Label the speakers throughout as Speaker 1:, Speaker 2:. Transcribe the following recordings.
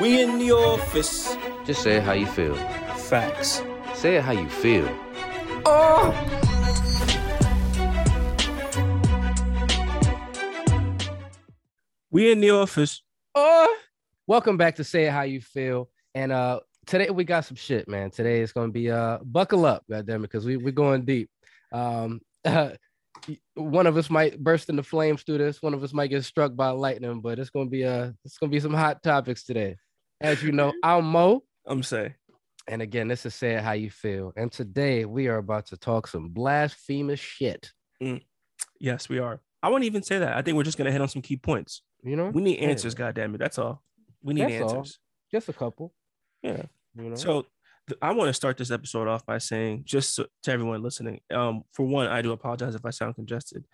Speaker 1: We in the office.
Speaker 2: Just say how you feel.
Speaker 1: Facts.
Speaker 2: Say it how you feel.
Speaker 1: Oh! We in the office. Oh!
Speaker 3: Welcome back to Say It How You Feel. And uh today we got some shit, man. Today it's gonna be uh buckle up, goddamn it, because we we're going deep. Um one of us might burst into flames through this, one of us might get struck by lightning, but it's gonna be a it's gonna be some hot topics today. As you know, I'm Mo.
Speaker 1: I'm say.
Speaker 3: And again, this is Say How You Feel. And today we are about to talk some blasphemous shit. Mm.
Speaker 1: Yes, we are. I won't even say that. I think we're just gonna hit on some key points.
Speaker 3: You know,
Speaker 1: We need
Speaker 3: Yeah.
Speaker 1: answers, goddamn it. That's all. We need
Speaker 3: That's all.
Speaker 1: answers.
Speaker 3: just a couple.
Speaker 1: Yeah.
Speaker 3: You know,
Speaker 1: So I want to start this episode off by saying, just so, to everyone listening, um, for one, I do apologize if I sound congested.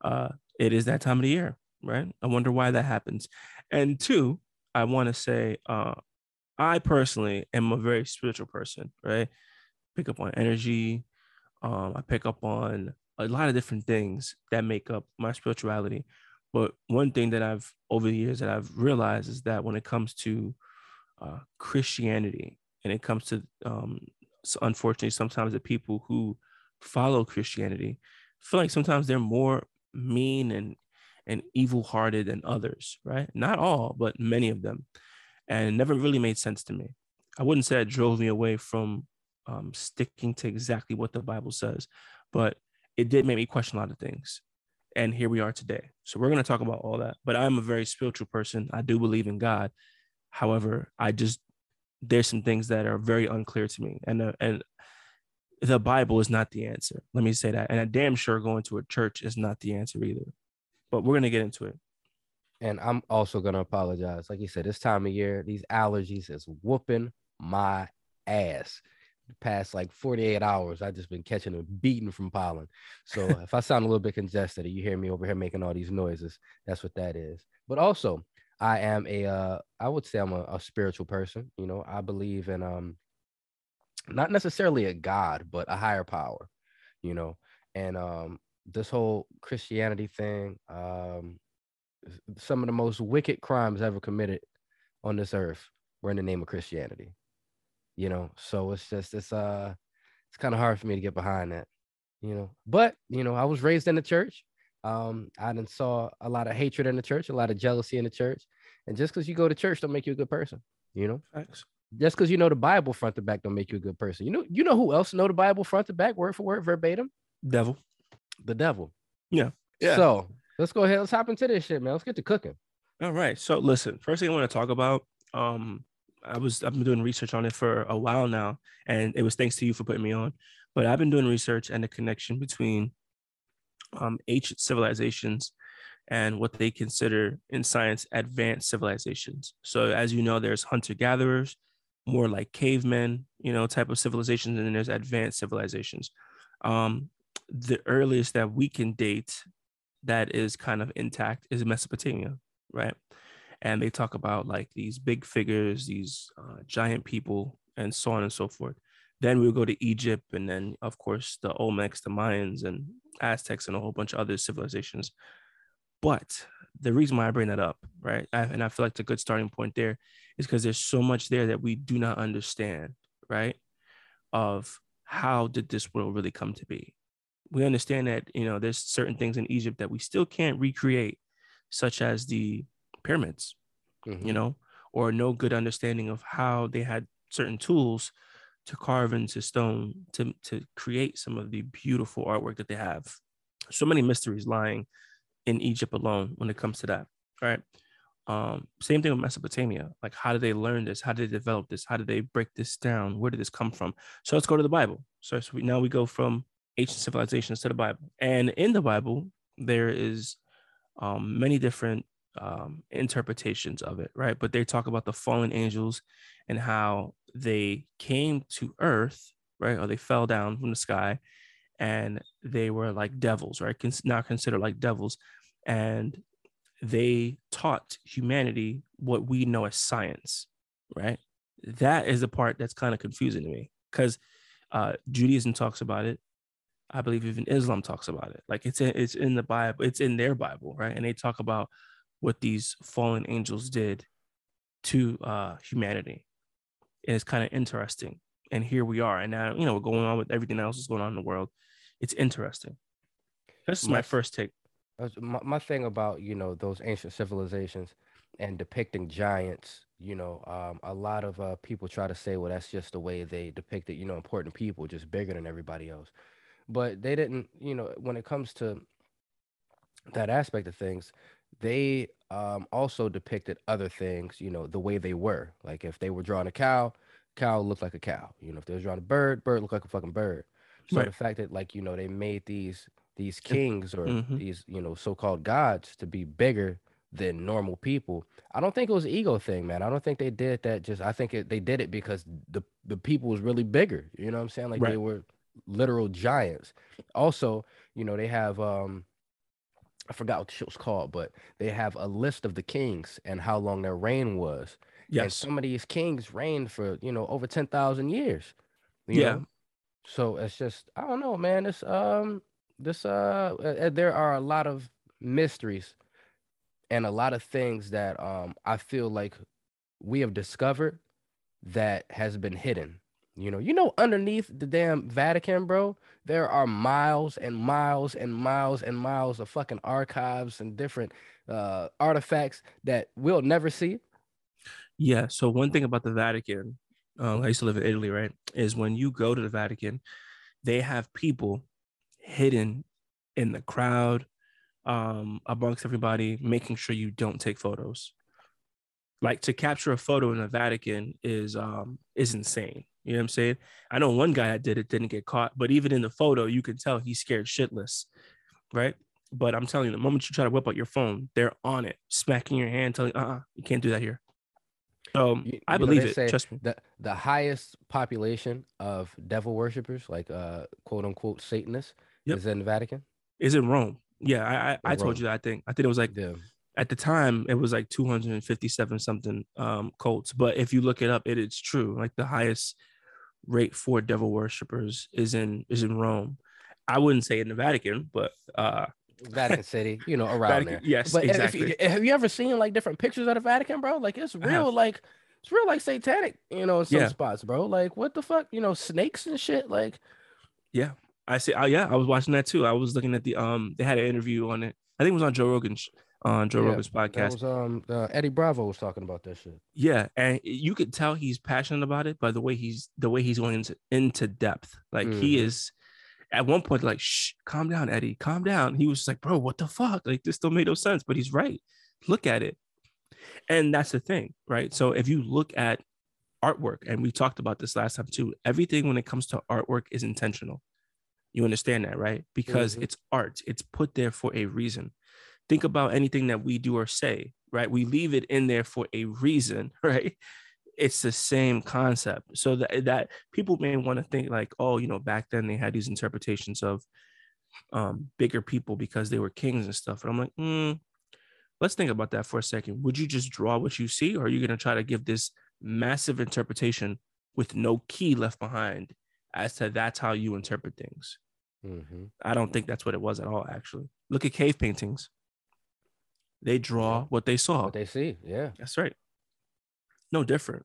Speaker 1: Uh, it is that time of the year, right? I wonder why that happens. And two, I want to say, uh, I personally am a very spiritual person, right? Pick up on energy. Um, I pick up on a lot of different things that make up my spirituality. But one thing that I've over the years that I've realized is that when it comes to uh, Christianity and it comes to um, so unfortunately sometimes the people who follow Christianity feel like sometimes they're more mean and and evil hearted than others, right? Not all, but many of them, and it never really made sense to me. I wouldn't say it drove me away from um, sticking to exactly what the Bible says, but it did make me question a lot of things. And here we are today. So we're going to talk about all that. But I'm a very spiritual person. I do believe in God. However, I just there's some things that are very unclear to me, and uh, and the Bible is not the answer. Let me say that, and I'm damn sure going to a church is not the answer either. But we're gonna get into it.
Speaker 3: and I'm also gonna apologize. Like you said, this time of year, these allergies is whooping my ass. The past like 48 hours, I've just been catching a beating from pollen. So if I sound a little bit congested, or you hear me over here making all these noises, that's what that is. But also, I am a uh, I would say I'm a, a spiritual person. You know, I believe in um, not necessarily a God, but a higher power. You know, and um, this whole Christianity thing, um, some of the most wicked crimes ever committed on this earth were in the name of Christianity. You know, so it's just it's uh it's kind of hard for me to get behind that, you know. But you know, I was raised in the church. Um, I done saw a lot of hatred in the church, a lot of jealousy in the church. And just because you go to church don't make you a good person, you know.
Speaker 1: Thanks.
Speaker 3: Just because you know the Bible front to back don't make you a good person. You know, you know who else know the Bible front to back, word for word, verbatim?
Speaker 1: Devil.
Speaker 3: The devil.
Speaker 1: Yeah. Yeah.
Speaker 3: So let's go ahead. Let's hop into this shit, man. Let's get to cooking.
Speaker 1: All right. So listen, first thing I want to talk about, um, I was I've been doing research on it for a while now, and it was thanks to you for putting me on. But I've been doing research and the connection between um, ancient civilizations and what they consider in science advanced civilizations. So as you know, there's hunter gatherers, more like cavemen, you know, type of civilizations, and then there's advanced civilizations. Um, the earliest that we can date that is kind of intact is Mesopotamia, right? And they talk about like these big figures, these uh, giant people, and so on and so forth. Then we'll go to Egypt, and then of course the Olmecs, the Mayans, and Aztecs, and a whole bunch of other civilizations. But the reason why I bring that up, right, I, and I feel like the good starting point there is because there's so much there that we do not understand, right? Of how did this world really come to be? We understand that you know there's certain things in Egypt that we still can't recreate, such as the pyramids,
Speaker 3: Mhm.
Speaker 1: you know, or no good understanding of how they had certain tools to carve into stone to to create some of the beautiful artwork that they have. So many mysteries lying in Egypt alone when it comes to that. Right. Um, same thing with Mesopotamia. Like, how did they learn this? How did they develop this? How did they break this down? Where did this come from? So let's go to the Bible. So, so we, now we go from ancient civilizations to the Bible. And in the Bible, there is um, many different um, interpretations of it, right? But they talk about the fallen angels and how they came to earth, right? Or they fell down from the sky and they were like devils, right? Cons- now considered like devils. And they taught humanity what we know as science, right? That is the part that's kind of confusing to me because uh, Judaism talks about it. I believe even Islam talks about it. Like it's in, it's in the Bible, it's in their Bible, right? And they talk about what these fallen angels did to uh, humanity. And it's kind of interesting. And here we are. And now, you know, going on with everything else that's going on in the world. It's interesting. This is my
Speaker 3: My-
Speaker 1: first take.
Speaker 3: My, my thing about you know those ancient civilizations and depicting giants, you know, um, a lot of uh, people try to say, well, that's just the way they depicted, you know, important people, just bigger than everybody else. But they didn't, you know, when it comes to that aspect of things, they um, also depicted other things, you know, the way they were. Like if they were drawing a cow, cow looked like a cow. You know, if they was drawing a bird, bird looked like a fucking bird. So
Speaker 1: Right.
Speaker 3: the fact that like you know they made these these kings or
Speaker 1: Mhm.
Speaker 3: these you know so-called gods to be bigger than normal people. I don't think it was an ego thing, man. I don't think they did that just I think it, they did it because the the people was really bigger. You know what I'm saying? Like they were literal giants. Also, you know, they have um I forgot what the shit was called, but they have a list of the kings and how long their reign was. And some of these kings reigned for, you know, over 10,000 years. you
Speaker 1: Yeah.
Speaker 3: know? So it's just I don't know, man. It's um this uh uh, uh, there are a lot of mysteries and a lot of things that um I feel like we have discovered that has been hidden. You know, you know, underneath the damn Vatican, bro, there are miles and miles and miles and miles of fucking archives and different uh artifacts that we'll never see.
Speaker 1: Yeah. So one thing about the Vatican, um, I used to live in Italy, right? Is when you go to the Vatican, they have people hidden in the crowd, um, amongst everybody, making sure you don't take photos. Like to capture a photo in the Vatican is um is insane. You know what I'm saying? I know one guy that did it didn't get caught, but even in the photo, you can tell he's scared shitless, right? But I'm telling you, the moment you try to whip out your phone, they're on it, smacking your hand, telling, uh, uh you can't do that here. Um,
Speaker 3: You-
Speaker 1: I
Speaker 3: you
Speaker 1: believe it. Trust me.
Speaker 3: the the highest population of devil worshippers, like uh quote unquote Satanists,
Speaker 1: Yep.
Speaker 3: is in the Vatican.
Speaker 1: Is in Rome. Yeah, I I, I told you that. I think I think it was like
Speaker 3: Yeah.
Speaker 1: at the time it was like 257 something um cults. But if you look it up, it is true. Like the highest rate for devil worshippers is in is in Rome. I wouldn't say in the Vatican, but uh
Speaker 3: Vatican City, you know, around
Speaker 1: Vatican,
Speaker 3: there.
Speaker 1: yes,
Speaker 3: But if
Speaker 1: exactly.
Speaker 3: you, have you ever seen like different pictures of the Vatican, bro? Like it's real, like it's real, like satanic, you know, in some
Speaker 1: Yeah.
Speaker 3: spots, bro. Like what the fuck, you know, snakes and shit. Like
Speaker 1: Yeah, I see. Oh, yeah, I was watching that too. I was looking at the um. They had an interview on it. I think it was on Joe Rogan's on Joe
Speaker 3: Yeah,
Speaker 1: Rogan's podcast.
Speaker 3: was um uh, Eddie Bravo was talking about that shit.
Speaker 1: yeah, and you could tell he's passionate about it by the way he's the way he's going into into depth. Like he
Speaker 3: Mhm.
Speaker 1: is. At one point, like, shh, calm down, Eddie, calm down. He was just like, bro, what the fuck? Like, this don't make no sense. But he's right. Look at it. And that's the thing, right? So if you look at artwork, and we talked about this last time too, everything when it comes to artwork is intentional. You understand that, right? Because
Speaker 3: Mhm.
Speaker 1: it's art, it's put there for a reason. Think about anything that we do or say, right? We leave it in there for a reason, right? It's the same concept. So that, that people may want to think like, oh, you know, back then they had these interpretations of um, bigger people because they were kings and stuff. And I'm like, mm, let's think about that for a second. Would you just draw what you see, or are you going to try to give this massive interpretation with no key left behind as to that's how you interpret things?
Speaker 3: Mm-hmm.
Speaker 1: I don't think that's what it was at all, actually. Look at cave paintings. They draw what they saw.
Speaker 3: What they see, yeah.
Speaker 1: That's right. No different.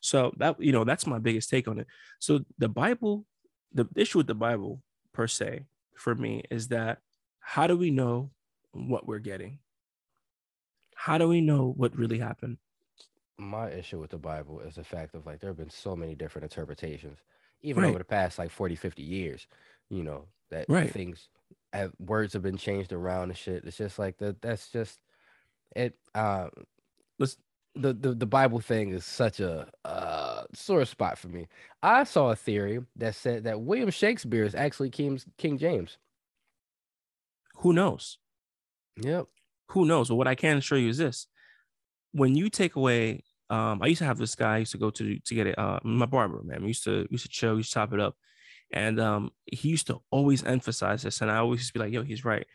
Speaker 1: So that you know, that's my biggest take on it. So the Bible, the issue with the Bible per se, for me, is that how do we know what we're getting? How do we know what really happened?
Speaker 3: My issue with the Bible is the fact of like there have been so many different interpretations, even
Speaker 1: Right.
Speaker 3: over the past like 40, 50 years, you know, that
Speaker 1: Right.
Speaker 3: things have words have been changed around and shit. It's just like that that's just it uh
Speaker 1: Let's
Speaker 3: the, the the Bible thing is such a uh sore spot for me. I saw a theory that said that William Shakespeare is actually King King James.
Speaker 1: who knows?
Speaker 3: Yep.
Speaker 1: who knows? But what I can assure you is this: when you take away, um, I used to have this guy I used to go to to get it. Uh, my barber man, we used to used to chill, used to chop it up, and um, he used to always emphasize this, and I always used to be like, "Yo, he's right."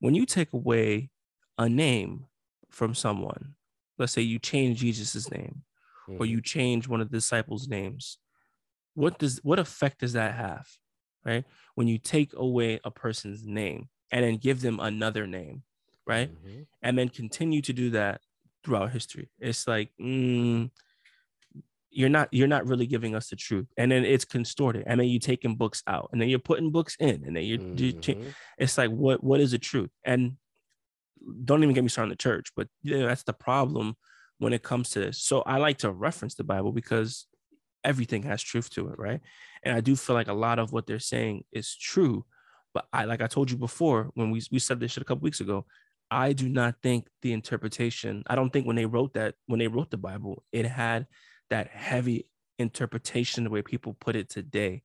Speaker 1: When you take away a name from someone, let's say you change Jesus's name, or
Speaker 3: Mhm.
Speaker 1: you change one of the disciples' names, what does what effect does that have, right? When you take away a person's name and then give them another name, right?
Speaker 3: Mhm.
Speaker 1: and then continue to do that throughout history. It's like mm, you're not you're not really giving us the truth, and then it's contorted, and then you're taking books out, and then you're putting books in, and then you're, you're
Speaker 3: Mhm.
Speaker 1: it's like what what is the truth and don't even get me started on the church but you know, that's the problem when it comes to this. So i like to reference the bible because everything has truth to it right? And i do feel like a lot of what they're saying is true. But i like i told you before when we, we said this shit a couple weeks ago i do not think the interpretation i don't think when they wrote that when they wrote the bible it had that heavy interpretation the way people put it today.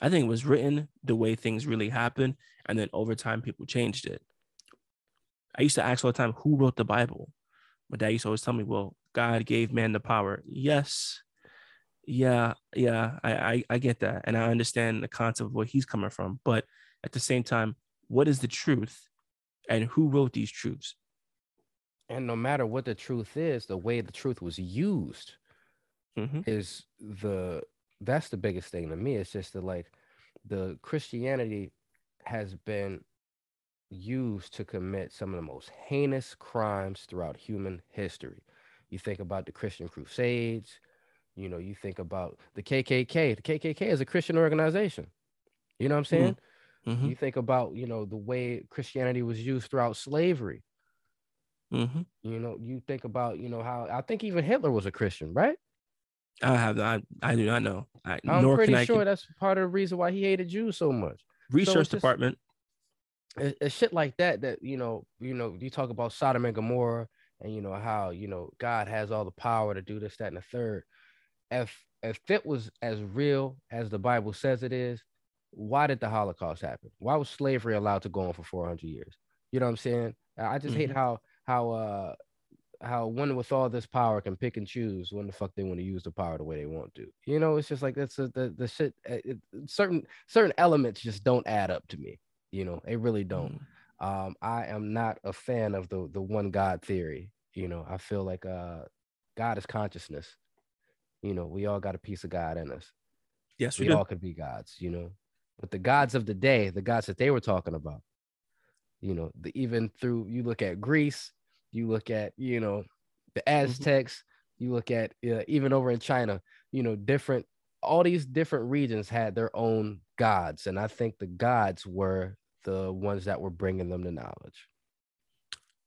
Speaker 1: I think it was written the way things really happened and then over time people changed it i used to ask all the time who wrote the bible my dad used to always tell me well god gave man the power yes yeah yeah I, I i get that and i understand the concept of where he's coming from but at the same time what is the truth and who wrote these truths
Speaker 3: And no matter what the truth is, the way the truth was used
Speaker 1: Mhm.
Speaker 3: is the that's the biggest thing to me. It's just that like the Christianity has been used to commit some of the most heinous crimes throughout human history. You think about the Christian Crusades, you know, you think about the KKK. The KKK is a Christian organization. You know what I'm saying?
Speaker 1: Mhm.
Speaker 3: You think about, you know, the way Christianity was used throughout slavery.
Speaker 1: Mhm.
Speaker 3: You know, you think about, you know, how I think even Hitler was a Christian, right?
Speaker 1: i have I, I do not know I,
Speaker 3: I'm
Speaker 1: nor
Speaker 3: pretty sure
Speaker 1: can-
Speaker 3: that's part of the reason why he hated Jews so much.
Speaker 1: research
Speaker 3: just-
Speaker 1: department
Speaker 3: It's, it's shit like that that you know, you know, you talk about Sodom and Gomorrah, and you know how you know God has all the power to do this, that, and the third. If if it was as real as the Bible says it is, why did the Holocaust happen? Why was slavery allowed to go on for 400 years? You know what I'm saying? I just hate
Speaker 1: Mhm.
Speaker 3: how how uh how one with all this power can pick and choose when the fuck they want to use the power the way they want to. You know, it's just like that's a, the the shit. uh, It, certain certain elements just don't add up to me. You know, they really don't.
Speaker 1: Mm.
Speaker 3: Um, I am not a fan of the the one God theory. You know, I feel like uh, God is consciousness. You know, we all got a piece of God in us.
Speaker 1: yes we
Speaker 3: We all could be gods. You know, but the gods of the day, the gods that they were talking about. You know, the, even through you look at Greece, you look at you know the Aztecs, you look at uh, even over in China. You know, different all these different regions had their own gods, and I think the gods were the ones that were bringing them the knowledge.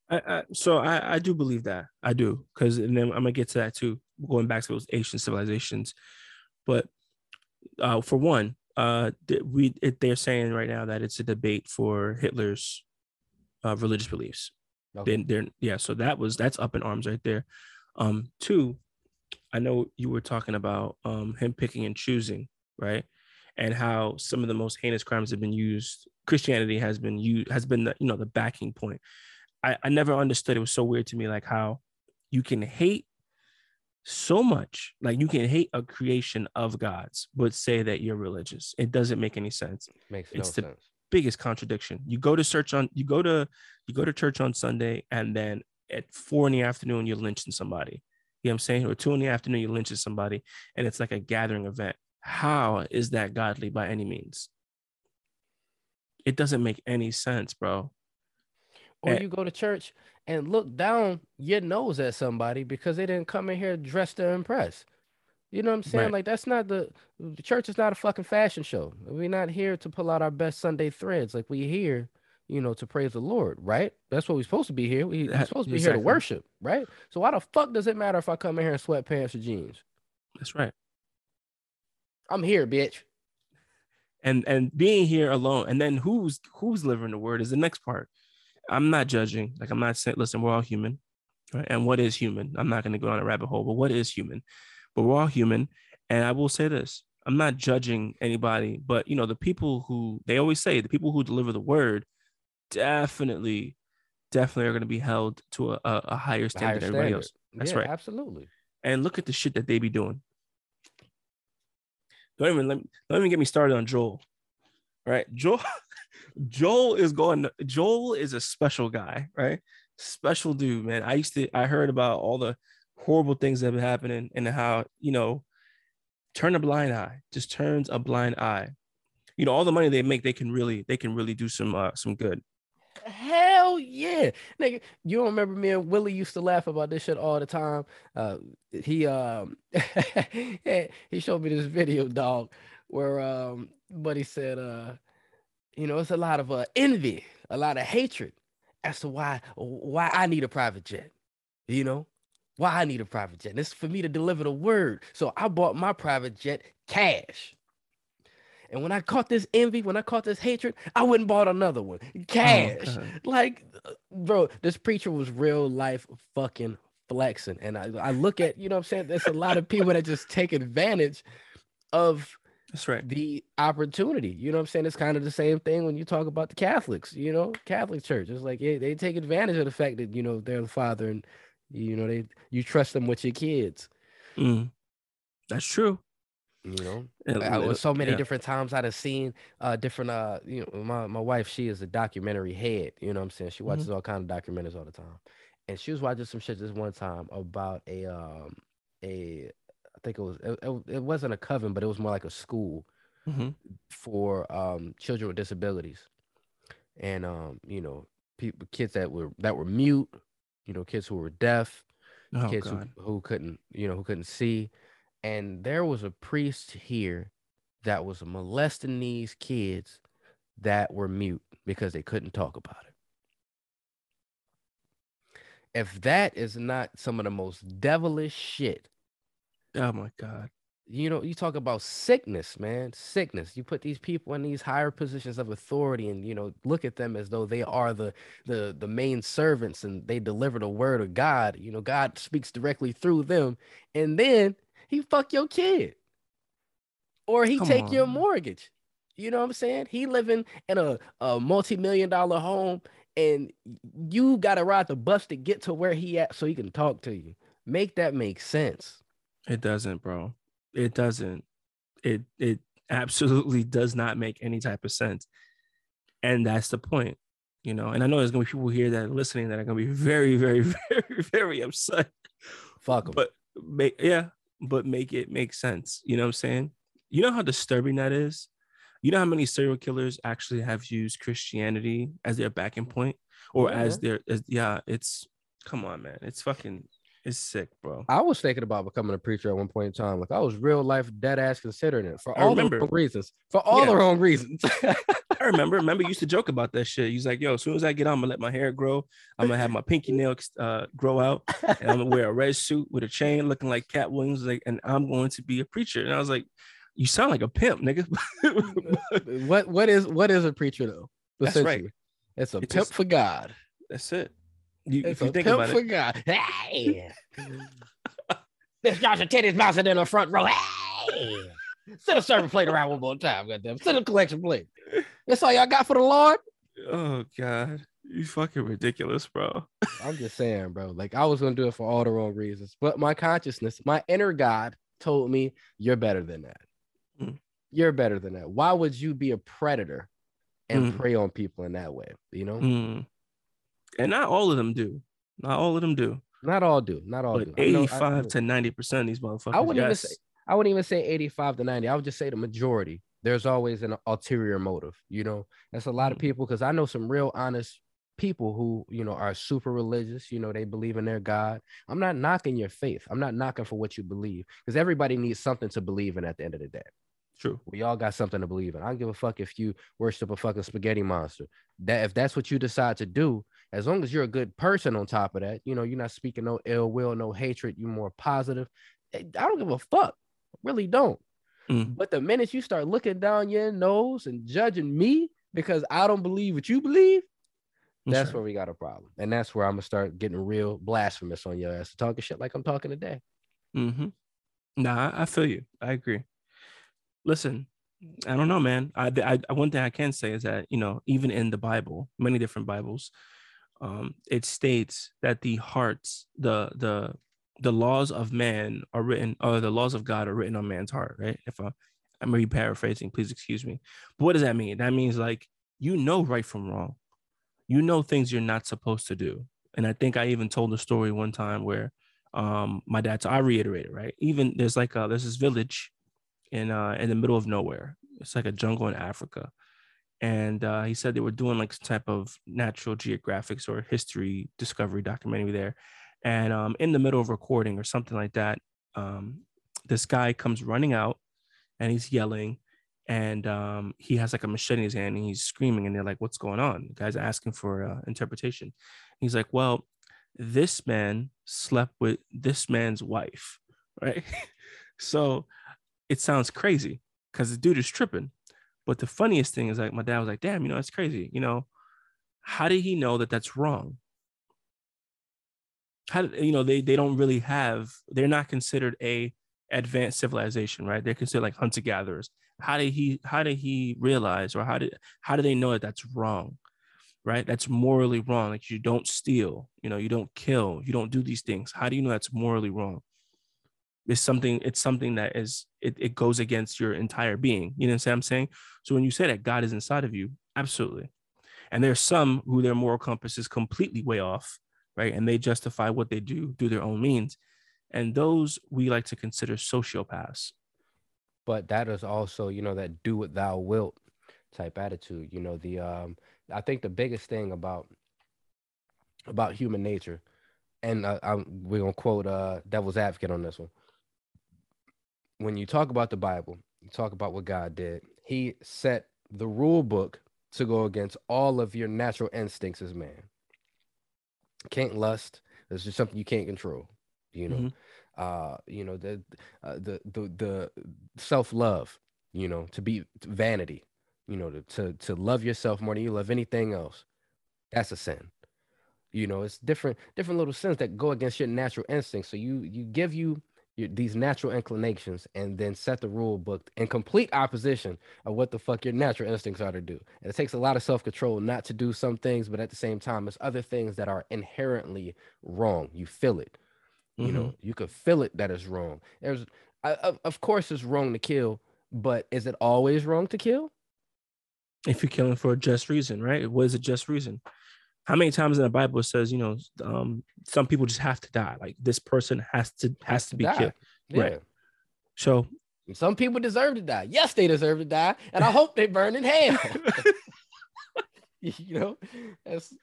Speaker 1: I, I, so I, I do believe that I do because and then I'm gonna get to that too, going back to those ancient civilizations. But uh, for one, uh, we it, they're saying right now that it's a debate for Hitler's uh, religious beliefs.
Speaker 3: Okay.
Speaker 1: Then they're yeah, so that was that's up in arms right there. Um, two, I know you were talking about um him picking and choosing, right? And how some of the most heinous crimes have been used. Christianity has been used has been the, you know the backing point. I, I never understood. It was so weird to me, like how you can hate so much, like you can hate a creation of God's, but say that you're religious. It doesn't make any sense.
Speaker 3: Makes no
Speaker 1: it's the-
Speaker 3: sense.
Speaker 1: Biggest contradiction. You go to church on you go to you go to church on Sunday, and then at four in the afternoon you're lynching somebody. You know what I'm saying? Or two in the afternoon you're lynching somebody, and it's like a gathering event. How is that godly by any means? It doesn't make any sense, bro.
Speaker 3: Or
Speaker 1: Eh.
Speaker 3: you go to church and look down your nose at somebody because they didn't come in here dressed to impress. You know what I'm saying?
Speaker 1: Right.
Speaker 3: Like that's not the the church is not a fucking fashion show. We're not here to pull out our best Sunday threads. Like we here, you know, to praise the Lord, right? That's what we're supposed to be here. We, we're supposed to be here to worship, right? So why the fuck does it matter if I come in here in sweatpants or jeans?
Speaker 1: That's right.
Speaker 3: I'm here, bitch.
Speaker 1: and and being here alone and then who's who's delivering the word is the next part i'm not judging like i'm not saying listen we're all human right and what is human i'm not going to go down a rabbit hole but what is human but we're all human and i will say this i'm not judging anybody but you know the people who they always say the people who deliver the word definitely definitely are going to be held to a, a, higher standard
Speaker 3: higher
Speaker 1: than everybody
Speaker 3: standard.
Speaker 1: else that's
Speaker 3: yeah,
Speaker 1: right
Speaker 3: Absolutely.
Speaker 1: and look at the shit that they be doing. Don't even let me, don't even get me started on Joel. Right, Joel. Joel is going. Joel is a special guy, right? Special dude, man. I used to. I heard about all the horrible things that have been happening and how you know, turn a blind eye. Just turns a blind eye. You know, all the money they make, they can really, they can really do some, uh, some good.
Speaker 3: Hell yeah, nigga. You don't remember me and Willie used to laugh about this shit all the time. Uh, he um he showed me this video, dog, where um, he said uh, you know, it's a lot of uh envy, a lot of hatred as to why why I need a private jet. You know, why I need a private jet. And it's for me to deliver the word. So I bought my private jet cash. And when I caught this envy, when I caught this hatred, I went and bought another one. Cash. Oh, like, bro, this preacher was real life fucking flexing. And I, I look at, you know I'm saying? There's a lot of people that just take advantage of
Speaker 1: that's right.
Speaker 3: The opportunity. You know what I'm saying? It's kind of the same thing when you talk about the Catholics, you know, Catholic Church. It's like yeah, they take advantage of the fact that, you know, they're the father and you know, they you trust them with your kids.
Speaker 1: Mm. That's true.
Speaker 3: You know, it, I, so many yeah. different times I'd have seen uh different uh you know my, my wife she is a documentary head you know what I'm saying she watches mm-hmm. all kind of documentaries all the time and she was watching some shit this one time about a um a I think it was it, it wasn't a coven but it was more like a school mm-hmm. for um children with disabilities and um you know people kids that were that were mute you know, kids who were deaf, oh, kids who, who couldn't, you know, who couldn't see. And there was a priest here that was molesting these kids that were mute because they couldn't talk about it. If that is not some of the most devilish shit.
Speaker 1: Oh my God
Speaker 3: you know, you talk about sickness, man, sickness. You put these people in these higher positions of authority, and you know, look at them as though they are the the the main servants, and they deliver the word of God. You know, God speaks directly through them, and then he fuck your kid, or he Come take on. your mortgage. You know what I'm saying? He living in a, a multi-million dollar home, and you gotta ride the bus to get to where he at so he can talk to you. Make that make sense.
Speaker 1: It doesn't, bro. It doesn't. It it absolutely does not make any type of sense. And that's the point, you know. And I know there's gonna be people here that are listening that are gonna be very, very, very, very upset.
Speaker 3: Fuck them.
Speaker 1: But make yeah, but make it make sense. You know what I'm saying? You know how disturbing that is? You know how many serial killers actually have used Christianity as their backing point or yeah. as their as yeah, it's come on, man. It's fucking it's sick, bro.
Speaker 3: I was thinking about becoming a preacher at one point in time. Like I was real life dead ass considering it for all the wrong reasons. For all yeah. the wrong reasons.
Speaker 1: I remember. Remember, you used to joke about that shit. He's like, "Yo, as soon as I get on, I'm gonna let my hair grow. I'm gonna have my pinky nail uh, grow out, and I'm gonna wear a red suit with a chain, looking like Katt Williams, like, and I'm going to be a preacher." And I was like, "You sound like a pimp, nigga."
Speaker 3: what what is what is a preacher though?
Speaker 1: That's right.
Speaker 3: It's a it's pimp just, for God.
Speaker 1: That's it. You, if you think about it, God. Hey.
Speaker 3: this Joshua Teddy's bouncing in the front row. Hey. Send a serving plate around one more time, goddamn. Send a collection plate. That's all y'all got for the Lord.
Speaker 1: Oh God, you fucking ridiculous, bro.
Speaker 3: I'm just saying, bro. Like I was gonna do it for all the wrong reasons, but my consciousness, my inner God, told me you're better than that. Mm. You're better than that. Why would you be a predator and mm. prey on people in that way? You know.
Speaker 1: Mm and not all of them do. Not all of them do.
Speaker 3: Not all do. Not all
Speaker 1: but do. 85 to 90 percent of these motherfuckers. I
Speaker 3: wouldn't even say. I wouldn't even say 85 to 90. I would just say the majority. There's always an ulterior motive. You know, that's a lot of mm. people because I know some real honest people who you know are super religious you know they believe in their god i'm not knocking your faith i'm not knocking for what you believe because everybody needs something to believe in at the end of the day
Speaker 1: True.
Speaker 3: We all got something to believe in. I don't give a fuck if you worship a fucking spaghetti monster. That if that's what you decide to do, as long as you're a good person on top of that, you know, you're not speaking no ill will, no hatred, you're more positive. Eh, I don't give a fuck. really don't. Mm. But the minute you start looking down your nose and judging me because I don't believe what you believe, that's sure. where we got a problem. And that's where I'm gonna start getting real blasphemous on your ass, talking shit like I'm talking today.
Speaker 1: Mm-hmm. Nah, I feel you. I agree listen, I don't know, man. I, I one thing I can say is that you know, even in the Bible, many different Bibles, um, it states that the hearts, the the the laws of man are written, or the laws of God are written on man's heart, right? If I, I'm re paraphrasing, please excuse me. But what does that mean? That means like you know right from wrong, you know things you're not supposed to do. And I think I even told a story one time where um my dad. I reiterated, right? Even there's like a, there's this village in uh in the middle of nowhere. It's like a jungle in Africa. and uh, he said they were doing like some type of natural geographics or history discovery documentary there and um, in the middle of recording or something like that um, this guy comes running out and he's yelling and um, he has like a machete in his hand and he's screaming and they're like what's going on the guy's asking for uh, interpretation he's like well this man slept with this man's wife right so it sounds crazy because the dude is tripping. But the funniest thing is like my dad was like damn you know that's crazy. You know how did he know that that's wrong? How did you know they they don't really have they're not considered a advanced civilization right? They're considered like hunter gatherers how did he how did he realize or how did how do they know that that's wrong right? That's morally wrong. Like you don't steal you know you don't kill you don't do these things. How do you know that's morally wrong it's something it's something that is it, it goes against your entire being. You know what i'm saying? So when you say that god is inside of you absolutely. And there's some who their moral compass is completely way off right? And they justify what they do through their own means. And those we like to consider sociopaths.
Speaker 3: But that is also you know that do what thou wilt type attitude. You know the um i think the biggest thing about about human nature and uh, I'm, we're gonna quote uh devil's advocate on this one when you talk about the bible you talk about what god did. He set the rule book to go against all of your natural instincts as man. Can't lust. This is something you can't control you know?
Speaker 1: Mhm.
Speaker 3: uh you know the uh, the the the self-love you know to be vanity you know to, to to love yourself more than you love anything else. That's a sin. You know it's different different little sins that go against your natural instincts. So you you give you your, these natural inclinations and then set the rule book in complete opposition of what the fuck your natural instincts are to do and it takes a lot of self-control not to do some things but at the same time it's other things that are inherently wrong you feel it you
Speaker 1: Mhm.
Speaker 3: know you could feel it that it's wrong there's I, of, of course it's wrong to kill but is it always wrong to kill
Speaker 1: if you're killing for a just reason, right? What is a just reason? How many times in the Bible it says, you know, um, some people just have to die. Like this person has to has to be
Speaker 3: die.
Speaker 1: killed. Right. So
Speaker 3: some people deserve to die yes they deserve to die and i hope they burn in hell you know that's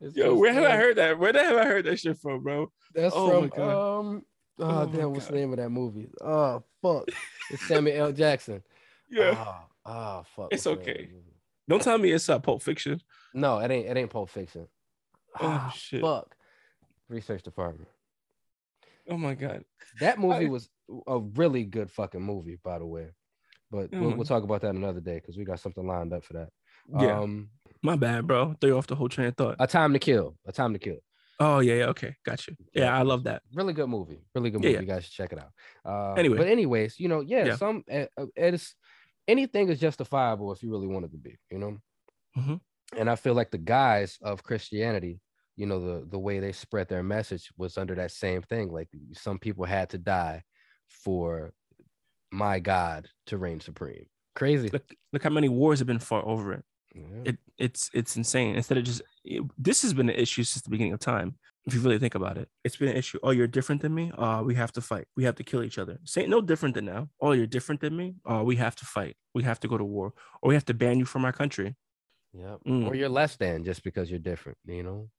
Speaker 3: it's
Speaker 1: yo, where have I heard that? Where the hell have I heard that shit from, bro?
Speaker 3: that's
Speaker 1: Oh
Speaker 3: from um oh,
Speaker 1: Oh
Speaker 3: damn what's the name of that movie oh fuck it's samuel l jackson
Speaker 1: Yeah.
Speaker 3: oh, oh fuck
Speaker 1: It's
Speaker 3: what's the name of
Speaker 1: okay. Don't tell me it's uh, Pulp Fiction.
Speaker 3: No it ain't it ain't pulp fiction
Speaker 1: Oh,
Speaker 3: Ah,
Speaker 1: shit.
Speaker 3: fuck research department
Speaker 1: Oh my god.
Speaker 3: That movie
Speaker 1: I-
Speaker 3: was a really good fucking movie, by the way. But
Speaker 1: Oh
Speaker 3: we'll, we'll talk about that another day because we got something lined up for that.
Speaker 1: Yeah.
Speaker 3: Um,
Speaker 1: my bad, bro. Throw off the whole train of thought.
Speaker 3: a time to kill. A time to kill.
Speaker 1: oh yeah, yeah. Okay, got you. Yeah, I love that.
Speaker 3: Really good movie. Really good movie.
Speaker 1: yeah.
Speaker 3: You guys should check it out. Uh,
Speaker 1: Anyway.
Speaker 3: but anyways, you know, yeah,
Speaker 1: Yeah.
Speaker 3: some uh, uh, it's anything is justifiable if you really want it to be. You know.
Speaker 1: Mhm.
Speaker 3: And I feel like the guys of Christianity, you know, the the way they spread their message was under that same thing. Like some people had to die for my God to reign supreme. Crazy.
Speaker 1: Look, look how many wars have been fought over it.
Speaker 3: Yeah.
Speaker 1: it it's it's insane. Instead of just it- this has been an issue since the beginning of time if you really think about it. It's been an issue. Oh you're different than me? Uh we have to fight. We have to kill each other. Say no different than now. Oh you're different than me? Uh we have to fight. We have to go to war. Or we have to ban you from our country
Speaker 3: Yep.
Speaker 1: Mm.
Speaker 3: Or you're less than just because you're different, you know?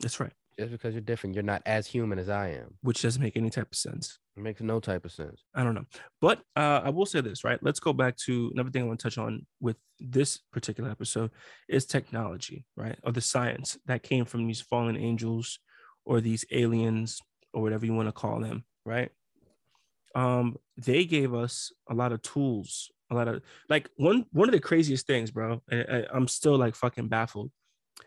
Speaker 1: that's right
Speaker 3: Just because you're different, you're not as human as I am.
Speaker 1: which doesn't make any type of sense
Speaker 3: It makes no type of sense.
Speaker 1: I don't know. But uh, I will say this, right? Let's go back to another thing I want to touch on with this particular episode is technology, right? Or the science that came from these fallen angels or these aliens or whatever you want to call them, right? Um, they gave us a lot of tools, a lot of like one one of the craziest things, bro. I, I, I'm still like fucking baffled.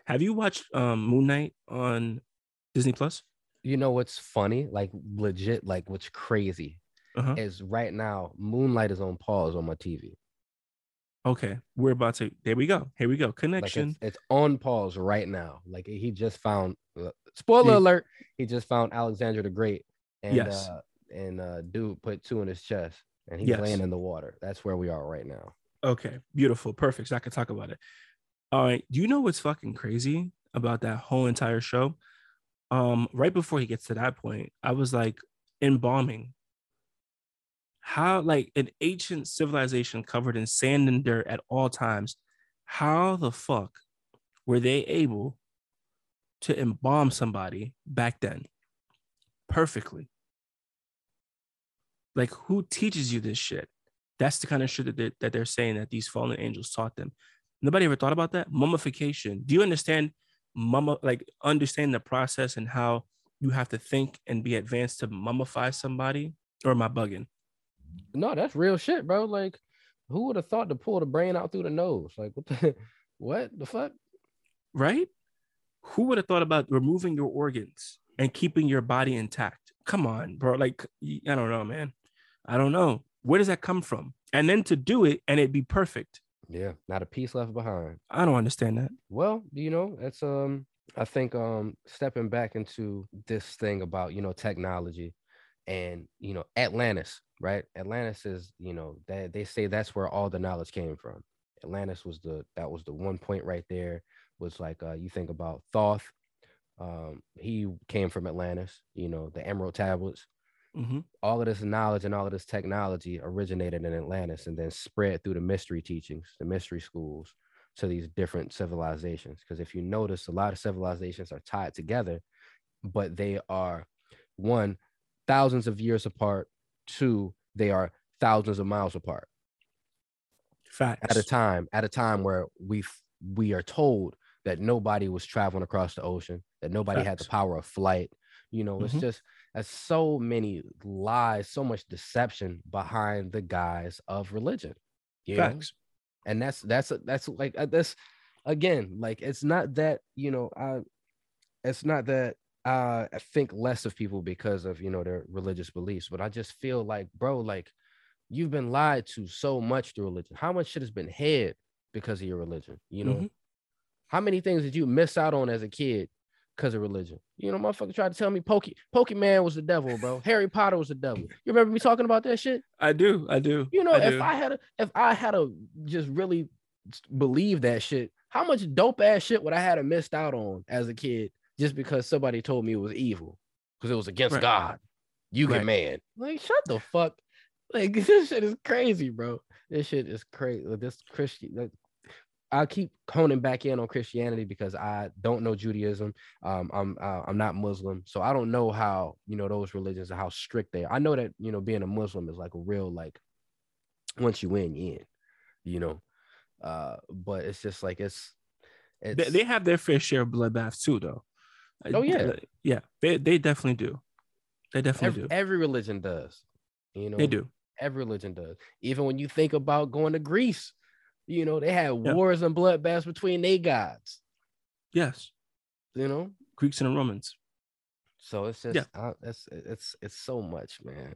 Speaker 1: Have you watched um Moon Knight on Disney Plus?
Speaker 3: You know what's funny? Like legit, like what's crazy
Speaker 1: Uh-huh.
Speaker 3: is right now, Moon Knight is on pause on my TV.
Speaker 1: Okay, we're about to. There we go. Here we go.
Speaker 3: Like
Speaker 1: Connection.
Speaker 3: it's, it's on pause right now. Like he just found uh, spoiler
Speaker 1: Yeah.
Speaker 3: alert, he just found Alexander the Great. And
Speaker 1: Yes.
Speaker 3: uh and uh dude put two in his chest and he's
Speaker 1: Yes.
Speaker 3: laying in the water. That's where we are right now.
Speaker 1: Okay, beautiful, perfect. So I can talk about it. All right. Do you know what's fucking crazy about that whole entire show? Um, right before he gets to that point, I was like, embalming. How like an ancient civilization covered in sand and dirt at all times. how the fuck were they able to embalm somebody back then perfectly? Like, who teaches you this shit? That's the kind of shit that they're, that they're saying that these fallen angels taught them. Nobody ever thought about that mummification. Do you understand mumma like understand the process and how you have to think and be advanced to mummify somebody? Or am I bugging?
Speaker 3: No, that's real shit, bro. Like, who would have thought to pull the brain out through the nose? Like, what the what the fuck?
Speaker 1: Right? Who would have thought about removing your organs and keeping your body intact? Come on, bro. Like, I don't know, man. I don't know. Where does that come from? And then to do it and it be perfect.
Speaker 3: Yeah, not a piece left behind.
Speaker 1: I don't understand that.
Speaker 3: Well, you know, that's um I think um stepping back into this thing about, you know, technology and, you know, Atlantis, right? Atlantis is, you know, that they say that's where all the knowledge came from. Atlantis was the that was the one point right there was like uh you think about Thoth. Um he came from Atlantis, you know, the Emerald Tablets
Speaker 1: Mhm.
Speaker 3: all of this knowledge and all of this technology originated in Atlantis and then spread through the mystery teachings, the mystery schools to these different civilizations. Because if you notice, a lot of civilizations are tied together, but they are one, thousands of years apart, two, they are thousands of miles apart
Speaker 1: Facts.
Speaker 3: at a time, at a time where we we are told that nobody was traveling across the ocean, that nobody had the power of flight. You know, it's
Speaker 1: Mhm.
Speaker 3: just there's so many lies, so much deception behind the guise of religion. You know?
Speaker 1: Facts.
Speaker 3: and that's that's that's like uh, that's again like it's not that you know i it's not that uh, i think less of people because of you know their religious beliefs but i just feel like bro like you've been lied to so much through religion how much shit has been hid because of your religion you know
Speaker 1: Mhm.
Speaker 3: how many things did you miss out on as a kid because of religion you know motherfucker tried to tell me Poke pokemon was the devil bro harry potter was the devil you remember me talking about that shit
Speaker 1: I do. I do.
Speaker 3: you know,
Speaker 1: I
Speaker 3: if
Speaker 1: do.
Speaker 3: I had a, if I had a just really believe that shit, how much dope ass shit would I had missed out on as a kid just because somebody told me it was evil because it was against
Speaker 1: Right.
Speaker 3: God. You get mad. Like, shut the fuck. Like this shit is crazy, bro. This shit is crazy. Like, This Christian. Like, I keep honing back in on Christianity because I don't know Judaism. Um, I'm uh, I'm not Muslim, so I don't know how you know those religions and how strict they are. I know that you know being a Muslim is like a real like once you in, you in, you know. Uh, but it's just like it's
Speaker 1: They, they have their fair share of bloodbaths too, though.
Speaker 3: Oh, yeah.
Speaker 1: yeah. They they definitely do. They definitely
Speaker 3: every,
Speaker 1: do.
Speaker 3: every religion does, you know.
Speaker 1: They do.
Speaker 3: Every religion does. Even when you think about going to Greece, you know they had
Speaker 1: Yeah.
Speaker 3: wars and bloodbaths between they gods,
Speaker 1: Yes.
Speaker 3: you know.
Speaker 1: Greeks and Romans.
Speaker 3: So it's just
Speaker 1: Yeah.
Speaker 3: uh, it's it's it's so much, man.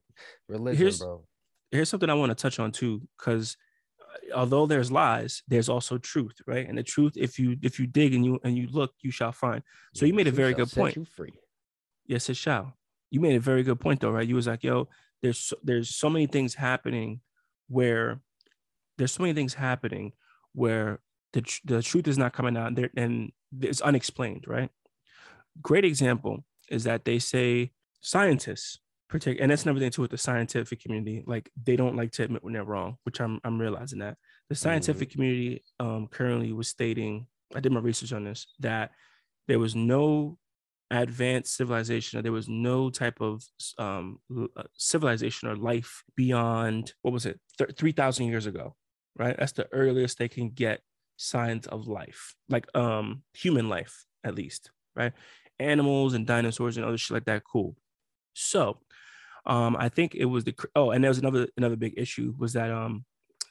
Speaker 3: Religion,
Speaker 1: Here's-
Speaker 3: bro.
Speaker 1: here's something I want to touch on too, because although there's lies, there's also truth, right? And the truth, if you if you dig and you and you look, you shall find. So you made a very good point.
Speaker 3: You free.
Speaker 1: Yes, it shall. You made a very good point though, right? You was like, yo, there's so, there's so many things happening where there's so many things happening where the tr- the truth is not coming out and there and it's unexplained, right? Great example is that they say scientists protect, and that's another thing too with the scientific community. Like they don't like to admit when they're wrong, which I'm I'm realizing that the scientific community um, currently was stating. I did my research on this that there was no advanced civilization or there was no type of um, uh, civilization or life beyond what was it Th- 3000 years ago right? That's the earliest they can get signs of life like um human life at least right? Animals and dinosaurs and other shit like that cool. So um i think it was the oh and there was another another big issue was that um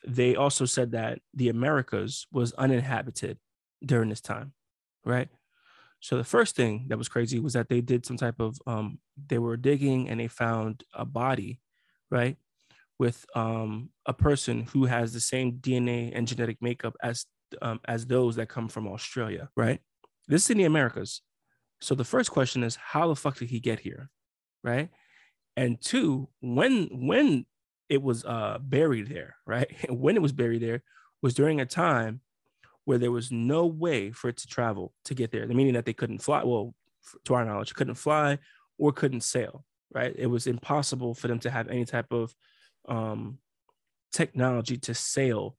Speaker 1: they also said that the americas was uninhabited during this time right? So the first thing that was crazy was that they did some type of um they were digging and they found a body, right? With um a person who has the same DNA and genetic makeup as um as those that come from Australia, right? This is in the Americas. So the first question is how the fuck did he get here? Right? And two, when when it was uh buried there, right? when it was buried there was during a time where there was no way for it to travel to get there. Meaning that they couldn't fly. Well, to our knowledge, couldn't fly or couldn't sail. Right? It was impossible for them to have any type of um, technology to sail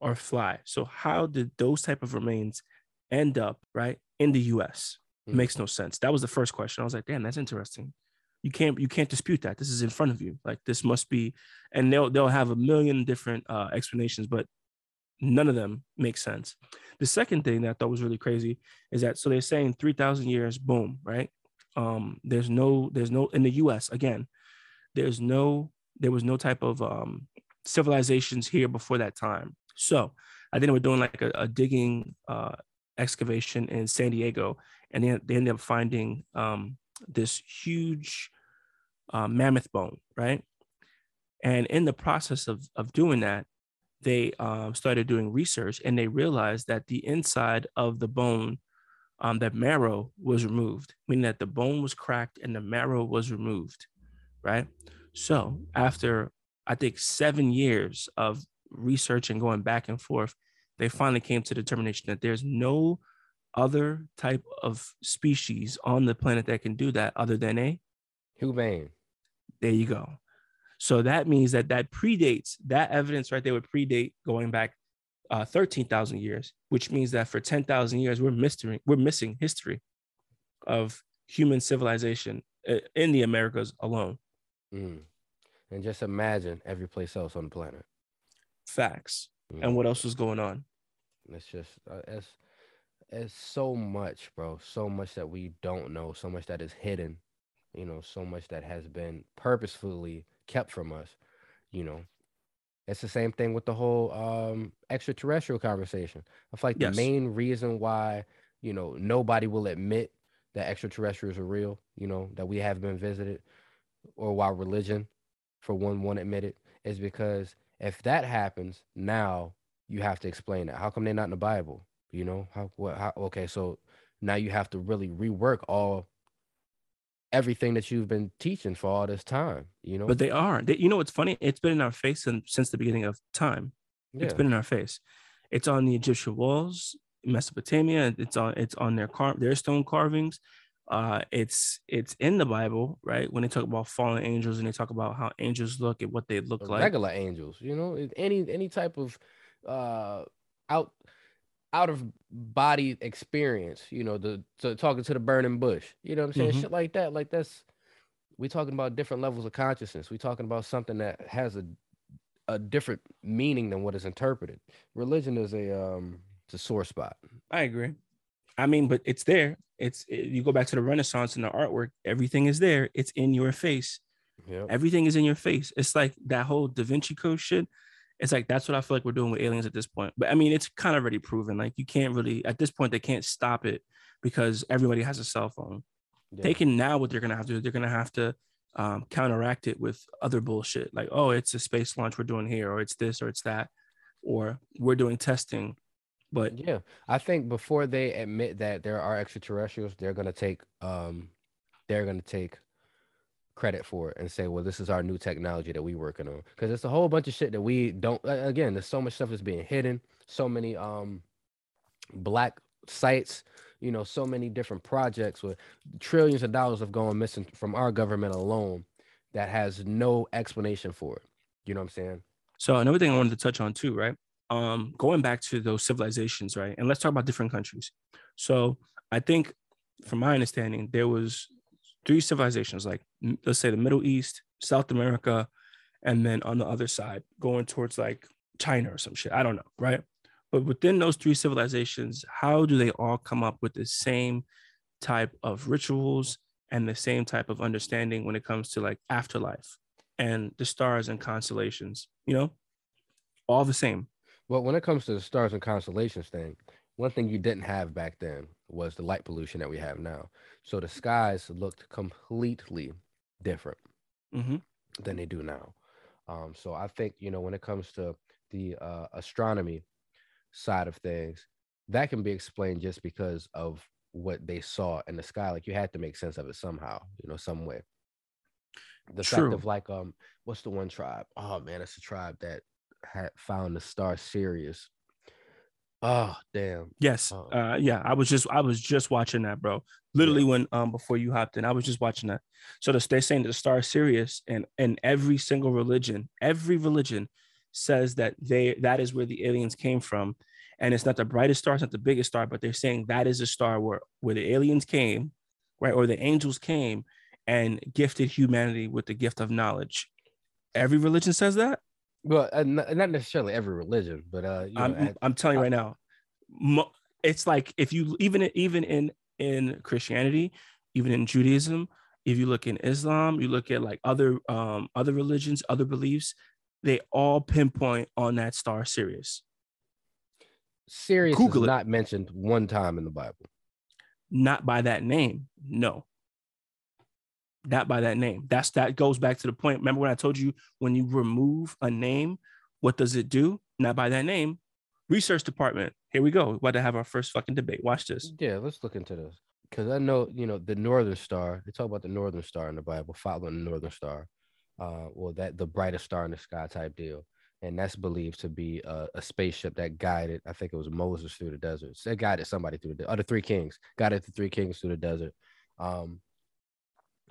Speaker 1: or fly. So how did those type of remains end up right in the U.S.?
Speaker 3: Mm.
Speaker 1: Makes no sense. That was the first question. I was like, damn, that's interesting. You can't you can't dispute that. This is in front of you. Like this must be, and they'll they'll have a million different uh, explanations, but none of them make sense. The second thing that I thought was really crazy is that so they're saying three thousand years, boom, right? Um, there's no there's no in the U.S. again, there's no there was no type of um, civilizations here before that time. So I think we're doing like a, a digging uh, excavation in San Diego, and they, they ended up finding um, this huge uh, mammoth bone, right? And in the process of, of doing that, they um, started doing research and they realized that the inside of the bone, um, that marrow was removed, meaning that the bone was cracked and the marrow was removed, right? So after I think seven years of research and going back and forth, they finally came to the determination that there's no other type of species on the planet that can do that other than a
Speaker 3: Humane.
Speaker 1: there you go so that means that that predates that evidence right there would predate going back uh, 13,000 years which means that for 10,000 years we're missing we're missing history of human civilization uh, in the Americas alone
Speaker 3: Mm. And just imagine every place else on the planet.
Speaker 1: facts
Speaker 3: you
Speaker 1: and what else was going on
Speaker 3: It's just uh, it's it's so much, bro. So much that we don't know. So much that is hidden. You know, so much that has been purposefully kept from us. You know, it's the same thing with the whole um extraterrestrial conversation. I feel like
Speaker 1: Yes.
Speaker 3: the main reason why you know nobody will admit that extraterrestrials are real. You know that we have been visited, or why religion, for one, won't admit it, is because if that happens now you have to explain it. How come they're not in the Bible? You know, how what how okay, so now you have to really rework all everything that you've been teaching for all this time, you know?
Speaker 1: but they are they, you know what's funny it's been in our face since, since the beginning of time
Speaker 3: yeah.
Speaker 1: It's been in our face. It's on the Egyptian walls, Mesopotamia. It's on it's on their car their stone carvings. Uh, it's it's in the Bible, right? When they talk about fallen angels and they talk about how angels look and what they look
Speaker 3: the
Speaker 1: like.
Speaker 3: regular angels, you know, any any type of uh out out of body experience, you know, the to talking to the burning bush, you know what I'm saying?
Speaker 1: Mhm.
Speaker 3: Shit like that. Like that's we talking about different levels of consciousness. We talking about something that has a a different meaning than what is interpreted. Religion is a um it's a sore spot.
Speaker 1: I agree. I mean, but it's there. It's it- you go back to the Renaissance and the artwork. Everything is there. It's in your face.
Speaker 3: Yeah.
Speaker 1: Everything is in your face. It's like that whole Da Vinci Code shit. It's like that's what I feel like we're doing with aliens at this point. But I mean, it's kind of already proven. Like you can't really at this point they can't stop it because everybody has a cell phone. They can now what they're gonna have to do. They're gonna have to um, counteract it with other bullshit like, oh, it's a space launch we're doing here, or it's this, or it's that, or we're doing testing. But
Speaker 3: Yeah, I think before they admit that there are extraterrestrials, they're gonna take um, they're gonna take credit for it and say, well, this is our new technology that we working on. Because it's a whole bunch of shit that we don't. Again, there's so much stuff that's being hidden. So many um, black sites. You know, so many different projects with trillions of dollars have gone missing from our government alone that has no explanation for it. You know what I'm saying?
Speaker 1: So another thing I wanted to touch on too, right? Um, going back to those civilizations, right? And let's talk about different countries. So I think, from my understanding, there was three civilizations, like let's say the Middle East, South America, and then on the other side, going towards like China or some shit. I don't know, right? But within those three civilizations, how do they all come up with the same type of rituals and the same type of understanding when it comes to like afterlife and the stars and constellations? You know, all the same.
Speaker 3: Well, when it comes to the stars and constellations thing, one thing you didn't have back then was the light pollution that we have now. So the skies looked completely different
Speaker 1: hmm
Speaker 3: than they do now. Um, so I think you know when it comes to the uh, astronomy side of things, that can be explained just because of what they saw in the sky. Like you had to make sense of it somehow, you know, some way. The
Speaker 1: True.
Speaker 3: fact of like um, what's the one tribe? Oh man, it's a tribe that had found the star Sirius. Oh damn!
Speaker 1: Yes.
Speaker 3: Oh.
Speaker 1: Uh, yeah. I was just I was just watching that, bro. Literally when um before you hopped in, I was just watching that. So the, they're saying that the star Sirius and and every single religion, every religion says that they that is where the aliens came from, and it's not the brightest star, it's not the biggest star, but they're saying that is a star where where the aliens came, right, or the angels came and gifted humanity with the gift of knowledge. Every religion says that.
Speaker 3: Well, uh, not necessarily every religion, but uh, you know,
Speaker 1: I'm,
Speaker 3: at-
Speaker 1: I'm telling you right now, it's like if you even even in in Christianity, even in Judaism, if you look in Islam, you look at like other um other religions, other beliefs, they all pinpoint on that star Sirius.
Speaker 3: Sirius
Speaker 1: Google
Speaker 3: is
Speaker 1: it.
Speaker 3: not mentioned one time in the Bible.
Speaker 1: Not by that name, no. Not by that name. That's that goes back to the point. Remember when I told you when you remove a name, what does it do? Not by that name. Research department. Here we go. We're about to have our first fucking debate. Watch this.
Speaker 3: Yeah, let's look into this because I know you know the Northern Star. They talk about the Northern Star in the Bible, following the Northern Star, uh, or that the brightest star in the sky type deal, and that's believed to be a, a spaceship that guided. I think it was Moses through the desert. It guided somebody through the other three kings. Guided the three kings through the desert. Um,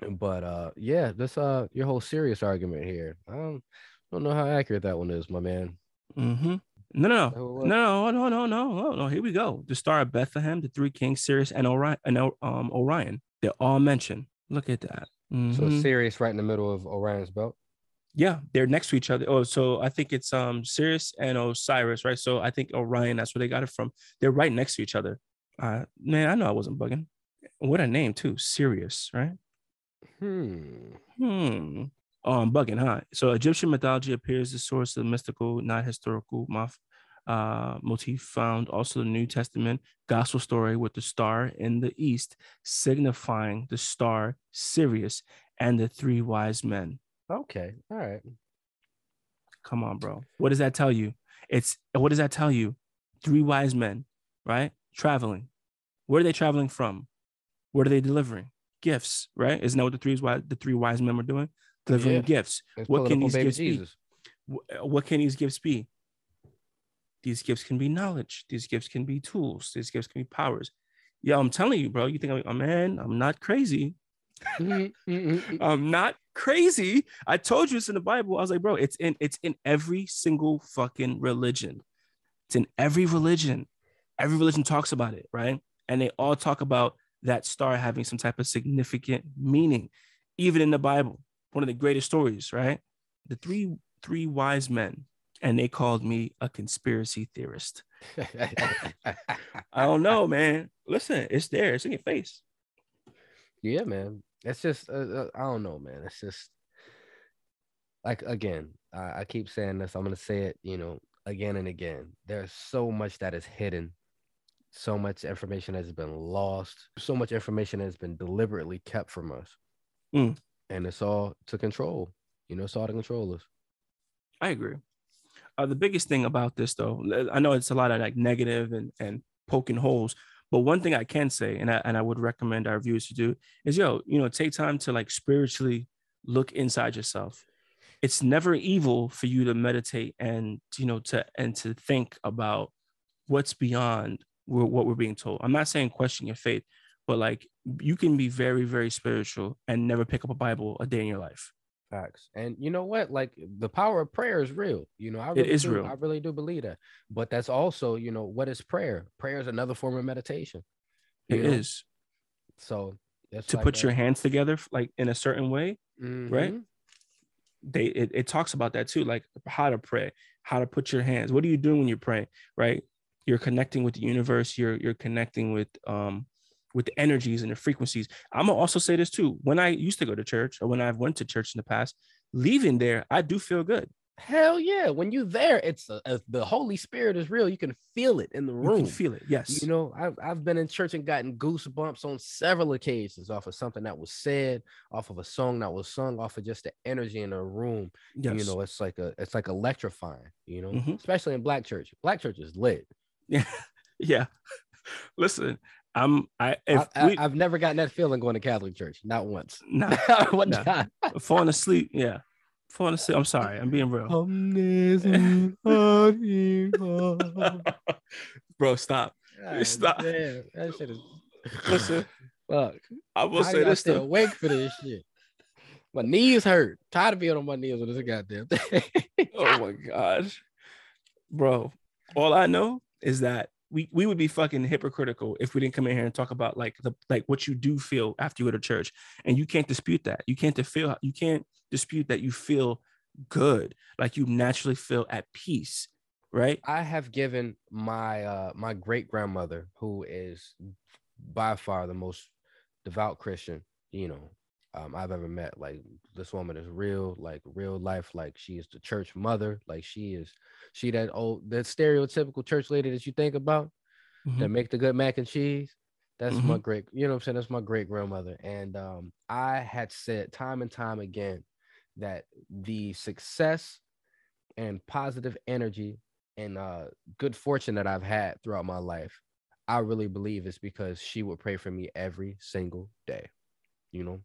Speaker 3: but uh, yeah, that's uh your whole serious argument here. I don't, don't know how accurate that one is, my man.
Speaker 1: Mm-hmm. No, no, no, no, no, no, no, no, no. Here we go. The star of Bethlehem, the three kings, Sirius, and Orion, and um, Orion. They're all mentioned. Look at that.
Speaker 3: So
Speaker 1: Mhm.
Speaker 3: Sirius right in the middle of Orion's belt.
Speaker 1: yeah, they're next to each other. Oh, so I think it's um Sirius and Osiris, right? So I think Orion. That's where they got it from. They're right next to each other. Uh, man, I know I wasn't bugging. What a name too, Sirius, right?
Speaker 3: Hmm.
Speaker 1: Hmm. Oh, I'm bugging, huh? So Egyptian mythology appears the source of mystical, not historical mof, uh, motif found. Also, the New Testament gospel story with the star in the east, signifying the star Sirius and the three wise men.
Speaker 3: Okay. All right.
Speaker 1: Come on, bro. What does that tell you? It's what does that tell you? Three wise men, right? Traveling. Where are they traveling from? What are they delivering? Gifts, right? Isn't that what the three wise the three wise men were doing? Delivering
Speaker 3: Yeah.
Speaker 1: gifts.
Speaker 3: It's
Speaker 1: What can these gifts be?
Speaker 3: Jesus.
Speaker 1: Wh- what can these gifts be? These gifts can be knowledge. These gifts can be tools. These gifts can be powers. Yeah, I'm telling you, bro. You think I'm, oh, man, I'm not crazy.
Speaker 3: Mhm, mhm, mhm.
Speaker 1: I'm not crazy. I told you it's in the Bible. I was like, bro, it's in it's in every single fucking religion. It's in every religion. Every religion talks about it, right? And they all talk about that star having some type of significant meaning, even in the Bible. One of the greatest stories, right? The three three wise men, and they called me a conspiracy theorist. I don't know, man. Listen, it's there. It's in your face.
Speaker 3: yeah, man. It's just uh, uh, I don't know, man. It's just like again, I, I keep saying this. I'm gonna say it, you know, again and again. There's so much that is hidden. So much information has been lost. So much information has been deliberately kept from us.
Speaker 1: Mm.
Speaker 3: And it's all to control. You know, it's all to control us.
Speaker 1: I agree. Uh, the biggest thing about this, though, I know it's a lot of like negative and and poking holes, but one thing I can say, and I and I would recommend our viewers to do is, yo, you know, take time to like spiritually look inside yourself. It's never evil for you to meditate and you know to and to think about what's beyond wh- what we're being told. I'm not saying question your faith, but like you can be very very spiritual and never pick up a Bible a day in your life.
Speaker 3: Facts. And you know what? Like the power of prayer is real. You know, I really
Speaker 1: is
Speaker 3: do.
Speaker 1: real.
Speaker 3: I really do believe that. But that's also, you know, what is prayer? Prayer is another form of meditation.
Speaker 1: It
Speaker 3: know?
Speaker 1: is
Speaker 3: So that's
Speaker 1: to
Speaker 3: like
Speaker 1: put
Speaker 3: that.
Speaker 1: your hands together like in a certain way right?
Speaker 3: Mhm.
Speaker 1: they it, it talks about that too like how to pray how to put your hands what are you doing when you're praying right you're connecting with the universe you're you're connecting with um with the energies and the frequencies i'm gonna also say this too when i used to go to church or when i've went to church in the past leaving there i do feel good
Speaker 3: Hell yeah. When you're there, it's uh, uh, the Holy Spirit is real. You can feel it in the room.
Speaker 1: you can feel it yes
Speaker 3: You know, I've, I've been in church and gotten goosebumps on several occasions off of something that was said, off of a song that was sung, off of just the energy in a room.
Speaker 1: yes
Speaker 3: You know, it's like a it's like electrifying, you know,
Speaker 1: Mhm.
Speaker 3: especially in black church. Black church is lit.
Speaker 1: Yeah yeah listen i'm i if
Speaker 3: I, have never gotten that feeling going to Catholic church, not once.
Speaker 1: nah,
Speaker 3: One
Speaker 1: nah.
Speaker 3: time.
Speaker 1: falling asleep yeah falling asleep i'm sorry i'm being real bro stop
Speaker 3: God
Speaker 1: Stop.
Speaker 3: damn, that shit is
Speaker 1: listen
Speaker 3: fuck.
Speaker 1: i will
Speaker 3: How
Speaker 1: say this though
Speaker 3: awake for this shit. My knees hurt. Tired of being on my knees with this goddamn thing.
Speaker 1: oh my gosh, bro. All I know is that we we would be fucking hypocritical if we didn't come in here and talk about like the like what you do feel after you go to church, and you can't dispute that. You can't feel you can't dispute that you feel good, like you naturally feel at peace, right?
Speaker 3: I have given my uh my great grandmother, who is by far the most devout Christian, you know, um, I've ever met. Like this woman is real, like real life. Like she is the church mother. Like she is, she that old that stereotypical church lady that you think about
Speaker 1: Mhm.
Speaker 3: that make the good mac and cheese. That's my
Speaker 1: Mhm.
Speaker 3: great, you know what I'm saying? That's my great grandmother. And um, I had said time and time again that the success and positive energy and uh, good fortune that I've had throughout my life, I really believe is because she would pray for me every single day, you know,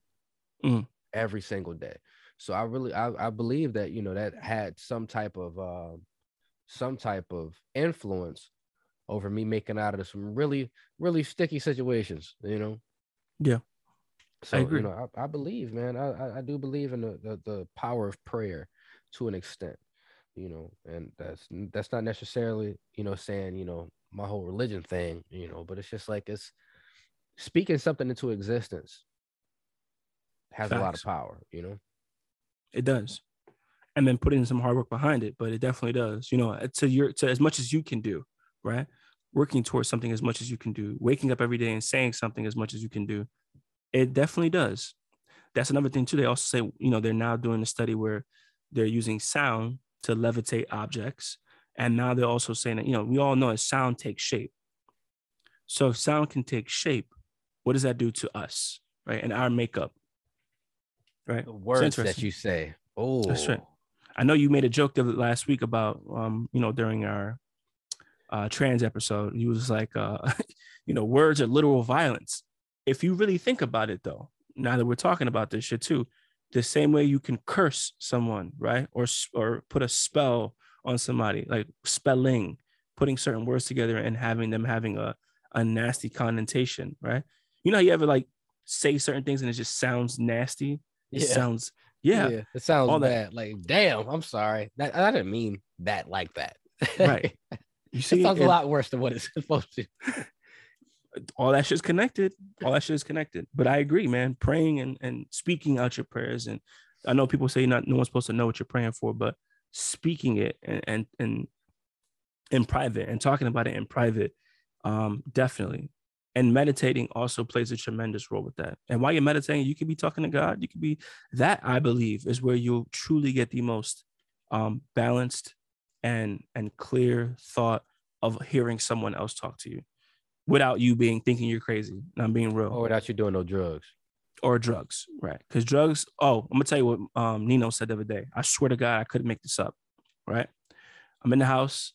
Speaker 1: Mhm.
Speaker 3: every single day. So I really, I, I believe that, you know, that had some type of, uh, some type of influence over me making out of some really, really sticky situations, you know?
Speaker 1: Yeah.
Speaker 3: So, I
Speaker 1: agree.
Speaker 3: you know, I, I believe, man, I, I, I do believe in the, the, the power of prayer to an extent, you know, and that's, that's not necessarily, you know, saying, you know, my whole religion thing, you know, but it's just like, it's speaking something into existence has a lot of power, you know?
Speaker 1: It does. And then putting some hard work behind it, but it definitely does. You know, uh, to your to as much as you can do, right? Working towards something as much as you can do, waking up every day and saying something as much as you can do. It definitely does. That's another thing too. They also say, you know, they're now doing a study where they're using sound to levitate objects. And now they're also saying that, you know, we all know that sound takes shape. So if sound can take shape, what does that do to us, right? And our makeup, right?
Speaker 3: The words that you say. Oh,
Speaker 1: That's right. I know you made a joke the last week about, um, you know, during our uh, trans episode, you was like, uh, you know, words are literal violence. If you really think about it, though, now that we're talking about this shit too, the same way you can curse someone, right, or or put a spell on somebody, like spelling, putting certain words together and having them having a a nasty connotation, right? You know, how you ever like say certain things and it just sounds nasty. It
Speaker 3: Yeah.
Speaker 1: sounds, yeah,
Speaker 3: it sounds
Speaker 1: all that.
Speaker 3: bad. Like, damn, I'm sorry. That I didn't mean that like that.
Speaker 1: Right. You see, it
Speaker 3: sounds a lot worse than what it's supposed to.
Speaker 1: all that shit's connected. All that shit is connected. But I agree, man. Praying and, and speaking out your prayers. And I know people say not no one's supposed to know what you're praying for, but speaking it and and and in private and talking about it in private, um, definitely. And meditating also plays a tremendous role with that. And while you're meditating, you could be talking to God. You could be that I believe is where you'll truly get the most um, balanced and and clear thought of hearing someone else talk to you without you being thinking you're crazy. And I'm being real
Speaker 3: Or without you doing no drugs.
Speaker 1: or drugs, right? Because drugs. Oh, I'm gonna tell you what um, Nino said the other day. I swear to God, I couldn't make this up. Right? I'm in the house,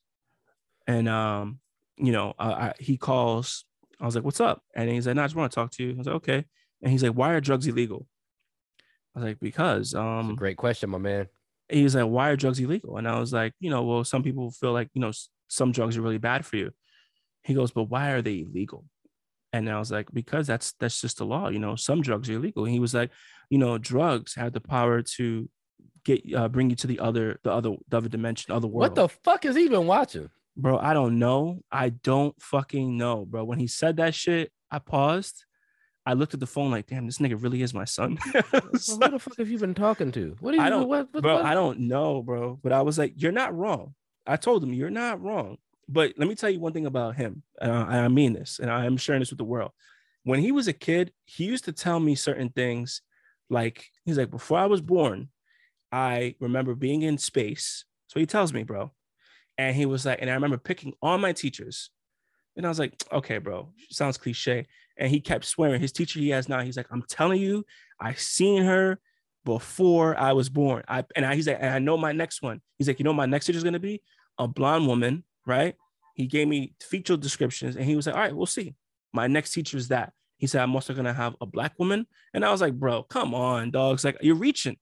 Speaker 1: and um, you know, uh, I, he calls. I was like, "What's up?" And he's like, "No, I just want to talk to you." I was like, "Okay." And he's like, "Why are drugs illegal?" I was like, "Because
Speaker 3: It's a
Speaker 1: um."
Speaker 3: great question, my man.
Speaker 1: he was like, "Why are drugs illegal?" And I was like, "You know, well, some people feel like you know some drugs are really bad for you." He goes, "But why are they illegal?" And I was like, "Because that's that's just the law. You know, some drugs are illegal." And he was like, "You know, drugs have the power to get uh, bring you to the other the other the other dimension, other world."
Speaker 3: What the fuck is he been watching?
Speaker 1: Bro? I don't know. I don't fucking know, bro. When he said that shit, I paused. I looked at the phone like, "Damn, this nigga really is my son."
Speaker 3: Well, who the fuck have you been talking to? What are you
Speaker 1: I don't-
Speaker 3: what, what,
Speaker 1: bro,
Speaker 3: what?
Speaker 1: I don't know, bro. But I was like, you're not wrong. I told him, you're not wrong. But let me tell you one thing about him. And I, and I mean this, and I am sharing this with the world. When he was a kid, he used to tell me certain things. Like, he's like, before I was born, I remember being in space. So he tells me, bro. And he was like, and I remember picking all my teachers. And I was like, okay, bro, sounds cliche. And he kept swearing. His teacher he has now, he's like, I'm telling you, I seen her before I was born. I and I, he's like, and I know my next one. He's like, you know, my next teacher is gonna be a blonde woman, right? He gave me feature descriptions, and he was like, all right, we'll see. My next teacher is that. He said, I'm also gonna have a black woman, and I was like, bro, come on, dogs, like you're reaching.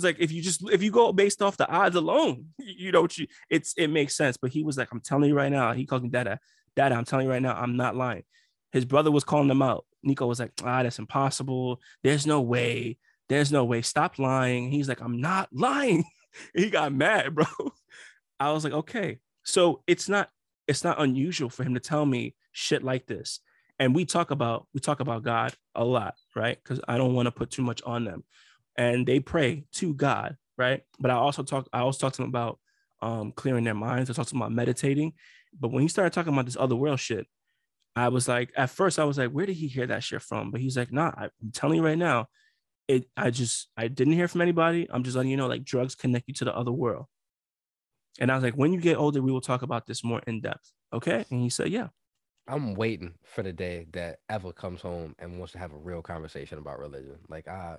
Speaker 1: It's like if you just if you go based off the odds alone, you know, it's it makes sense. But he was like, I'm telling you right now, he called me dada, dada. I'm telling you right now, I'm not lying. His brother was calling him out. Nico was like, ah, that's impossible. There's no way There's no way. Stop lying. He's like, I'm not lying. he got mad, bro. I was like, okay. So it's not it's not unusual for him to tell me shit like this. And we talk about we talk about God a lot, right? Because I don't want to put too much on them. And they pray to God, right? But I also talk I also talk to them about um clearing their minds. I talk to them about meditating. But when he started talking about this other world shit, I was like, at first I was like, where did he hear that shit from? But he's like, nah, I'm telling you right now, it I just I didn't hear from anybody. I'm just letting you know, like drugs connect you to the other world. And I was like, when you get older, we will talk about this more in depth. Okay. And he said, yeah.
Speaker 3: I'm waiting for the day that Eva comes home and wants to have a real conversation about religion. Like I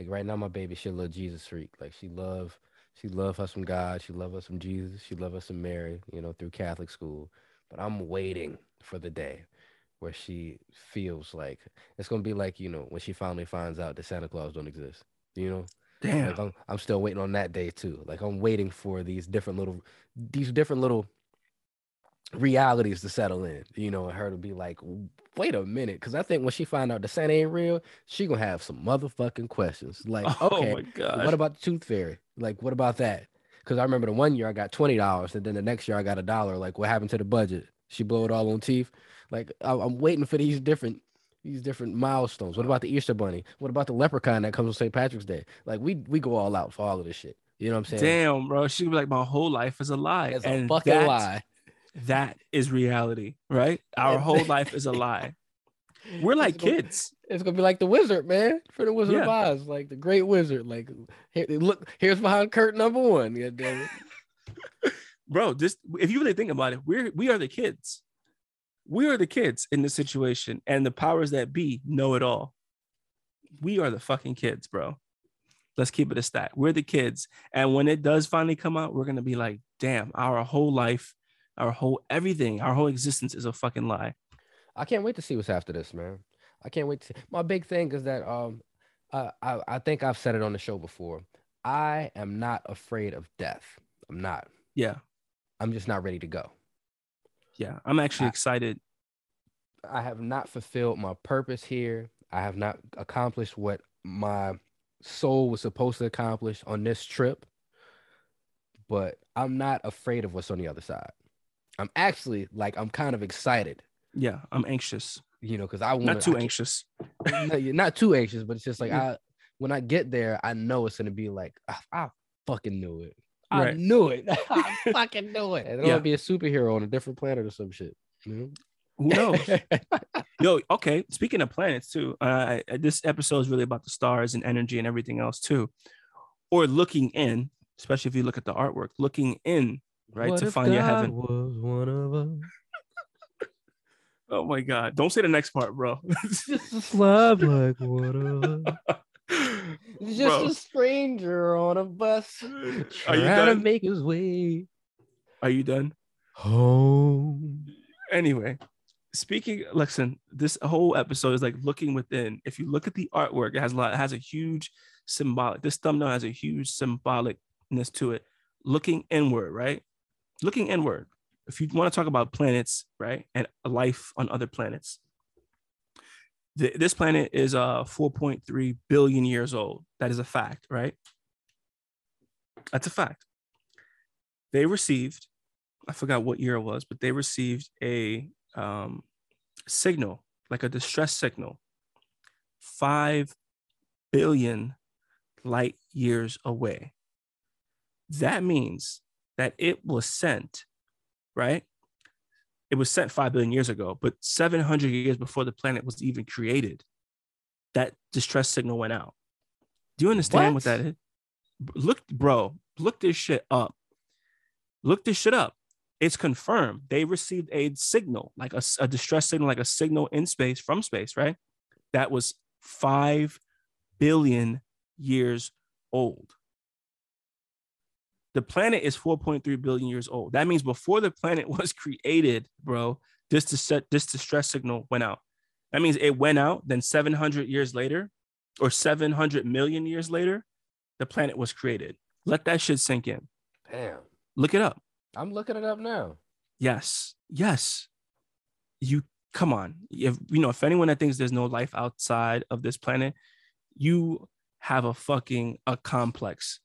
Speaker 3: like right now my baby she a little Jesus freak. Like she love she love her some God, she love us some Jesus, she love us some Mary, you know, through Catholic school. But I'm waiting for the day where she feels like it's gonna be like, you know, when she finally finds out that Santa Claus don't exist. You know?
Speaker 1: Damn.
Speaker 3: Like I'm, I'm still waiting on that day too. Like I'm waiting for these different little, these different little realities to settle in. You know, and her to be like, wait a minute, because I think when she find out the Santa ain't real, she gonna have some motherfucking questions. Like,
Speaker 1: oh
Speaker 3: okay,
Speaker 1: my god.
Speaker 3: what about the Tooth Fairy? Like, what about that? Because I remember the one year I got twenty dollars, and then the next year I got a dollar. Like, what happened to the budget? She blew it all on teeth. Like, I'm waiting for these different these different milestones. What about the Easter Bunny? What about the leprechaun that comes on St. Patrick's Day? Like, we we go all out for all of this shit. You know what I'm saying?
Speaker 1: Damn, bro. She be like, my whole life is a lie.
Speaker 3: It's a fucking lie.
Speaker 1: That is reality, right? Our whole life is a lie. We're like
Speaker 3: It's gonna-
Speaker 1: kids.
Speaker 3: It's gonna be like the wizard, man, for the Wizard of Oz, like the Great Wizard. Like, here, look, here's behind curtain number one. God damn it.
Speaker 1: Bro, just if you really think about it, we're we are the kids. We are the kids in this situation, and the powers that be know it all. We are the fucking kids, bro. Let's keep it a stat. We're the kids. And when it does finally come out, we're gonna be like, damn, our whole life, our whole everything, our whole existence is a fucking lie.
Speaker 3: I can't wait to see what's after this, man. I can't wait to. See. My big thing is that um, I, I I think I've said it on the show before. I am not afraid of death. I'm not.
Speaker 1: Yeah,
Speaker 3: I'm just not ready to go.
Speaker 1: yeah. I'm actually
Speaker 3: I-
Speaker 1: excited.
Speaker 3: I have not fulfilled my purpose here. I have not accomplished what my soul was supposed to accomplish on this trip. But I'm not afraid of what's on the other side. I'm actually like I'm kind of excited,
Speaker 1: Yeah, I'm anxious.
Speaker 3: you know, because I want
Speaker 1: Not too anxious.
Speaker 3: no, you're not too anxious, but it's just like I when I get there, I know it's gonna be like I, I fucking knew it. I
Speaker 1: Right.
Speaker 3: knew it. I fucking knew it. And then
Speaker 1: Yeah.
Speaker 3: I'll be a superhero on a different planet or some shit. You
Speaker 1: Who knows? Yo, okay. Speaking of planets too, uh, this episode is really about the stars and energy and everything else too, or looking in, especially if you look at the artwork, looking in, right,
Speaker 3: What
Speaker 1: to
Speaker 3: if
Speaker 1: find your heaven.
Speaker 3: Was one of us.
Speaker 1: Oh my God! Don't say the next part, bro.
Speaker 3: Just a slab like one of us. Just
Speaker 1: Bro.
Speaker 3: a stranger on a bus
Speaker 1: Are
Speaker 3: trying
Speaker 1: you
Speaker 3: to make his way
Speaker 1: Are you done?
Speaker 3: home.
Speaker 1: Anyway, speaking, listen, this whole episode is like looking within. If you look at the artwork, it has a lot. It has a huge symbolic. This thumbnail has a huge symbolicness to it. Looking inward, right? Looking inward. If you want to talk about planets, right, and life on other planets, th- this planet is uh 4.3 billion years old. That is a fact, right? That's a fact. They received, I forgot what year it was, but they received a um, signal, like a distress signal, five billion light years away. That means that it was sent, right? It was sent five billion years ago, but 700 years before the planet was even created, that distress signal went out. Do you understand what,
Speaker 3: What?
Speaker 1: that is? Look, bro, look this shit up. Look this shit up. It's confirmed. They received a signal, like a distress signal, like a signal in space from space, right? That was five billion years old. The planet is 4.3 billion years old. That means before the planet was created, bro, this dis- this distress signal went out. That means it went out. Then 700 years later, or 700 million years later, the planet was created. Let that shit sink in.
Speaker 3: Damn.
Speaker 1: Look it up.
Speaker 3: I'm looking it up now.
Speaker 1: Yes. Yes. You come on. If you know, if anyone that thinks there's no life outside of this planet, you have a fucking a complex.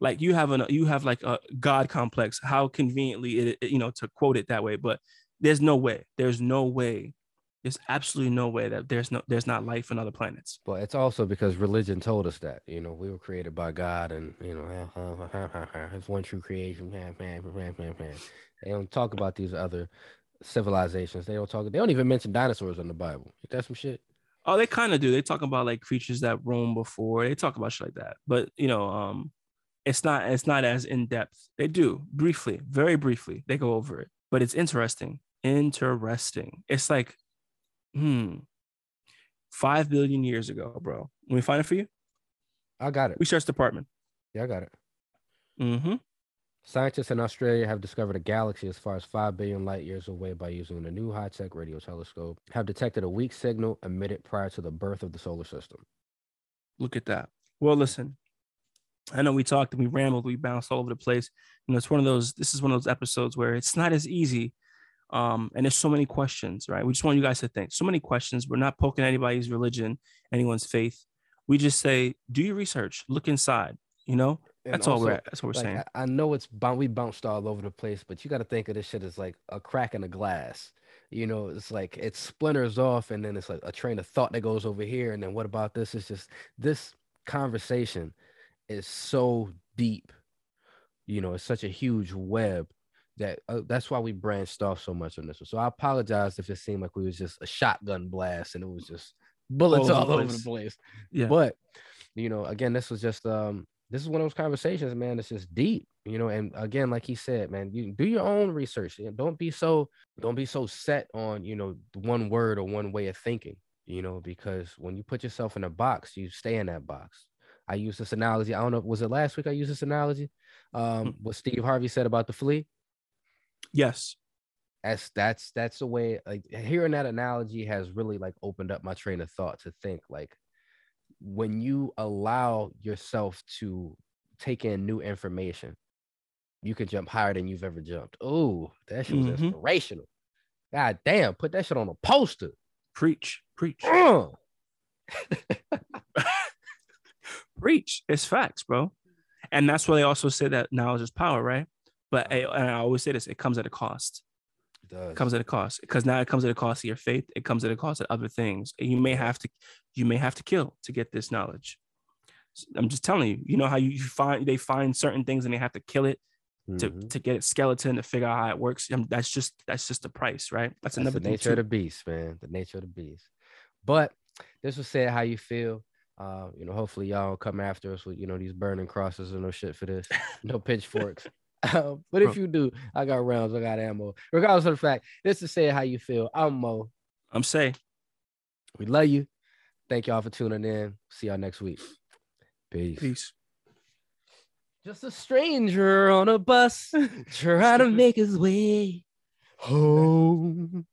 Speaker 1: Like you have an you have like a God complex. How conveniently it, it- you know to quote it that way, but there's no way. There's no way. There's absolutely no way that there's no there's not life on other planets.
Speaker 3: But it's also because religion told us that, you know, we were created by God and, you know, it's one true creation. They don't talk about these other civilizations. They don't talk, they don't even mention dinosaurs in the Bible. Ain't that some shit?
Speaker 1: Oh, they kind of do. They talk about like creatures that roam before. They talk about shit like that. But you know, um, it's not it's not as in depth. They do briefly, very briefly. They go over it, but it's interesting. Interesting. It's like, hmm, five billion years ago, bro. Let me find it for you.
Speaker 3: I got it.
Speaker 1: Research department.
Speaker 3: Yeah, I got it.
Speaker 1: Mm-hmm.
Speaker 3: Scientists in Australia have discovered a galaxy as far as 5 billion light years away by using a new high tech radio telescope, have detected a weak signal emitted prior to the birth of the solar system.
Speaker 1: Look at that. Well, listen. I know we talked and we rambled, we bounced all over the place. You know, it's one of those. This is one of those episodes where it's not as easy, um, and there's so many questions, right? We just want you guys to think. So many questions. We're not poking anybody's religion, anyone's faith. We just say, do your research, look inside. You know,
Speaker 3: And
Speaker 1: that's all we're. That's what we're
Speaker 3: like,
Speaker 1: saying.
Speaker 3: I, know it's we bounced all over the place, but you got to think of this shit as like a crack in a glass. You know, it's like it splinters off, and then it's like a train of thought that goes over here, and then what about this? It's just this conversation is so deep. You know, it's such a huge web that uh, that's why we branched off so much on this one. So I apologize if it seemed like we was just a shotgun blast and it was just bullets
Speaker 1: All over
Speaker 3: all
Speaker 1: the
Speaker 3: over the
Speaker 1: place.
Speaker 3: place.
Speaker 1: Yeah.
Speaker 3: But you know, again, this was just um this is one of those conversations, man. It's just deep, you know. And again, like he said, man, you do your own research. and Don't be so don't be so set on you know one word or one way of thinking, you know, because when you put yourself in a box, you stay in that box. I use this analogy. I don't know, was it last week I used this analogy? Um, what Steve Harvey said about the flea.
Speaker 1: yes.
Speaker 3: That's that's that's the way like hearing that analogy has really like opened up my train of thought to think like when you allow yourself to take in new information, you can jump higher than you've ever jumped. Oh, that shit was
Speaker 1: Mhm.
Speaker 3: inspirational. God damn, put that shit on a poster.
Speaker 1: Preach. Preach.
Speaker 3: Uh,
Speaker 1: preach. It's facts, bro. And that's why they also say that knowledge is power, right? But and I always say this: it comes at a cost.
Speaker 3: it does.
Speaker 1: It comes at a cost because now it comes at a cost of your faith. It comes at a cost of other things. You may have to, you may have to kill to get this knowledge. I'm just telling you. You know how you find they find certain things and they have to kill it to,
Speaker 3: Mhm.
Speaker 1: to get it skeleton to figure out how it works. Um, that's just that's just the price, right? That's,
Speaker 3: That's
Speaker 1: another
Speaker 3: the
Speaker 1: thing
Speaker 3: nature of the beast, man. The nature of the beast. But this was said how you feel. Uh, you know, hopefully y'all come after us with you know these burning crosses or no shit for this, no pitchforks. Uh, but if you do, I got rounds, I got ammo. Regardless of the fact, this is say how you feel. I'm Mo.
Speaker 1: I'm saying.
Speaker 3: We love you. Thank y'all for tuning in. See y'all next week. Peace.
Speaker 1: Peace.
Speaker 3: Just a stranger on a bus trying to make his way home.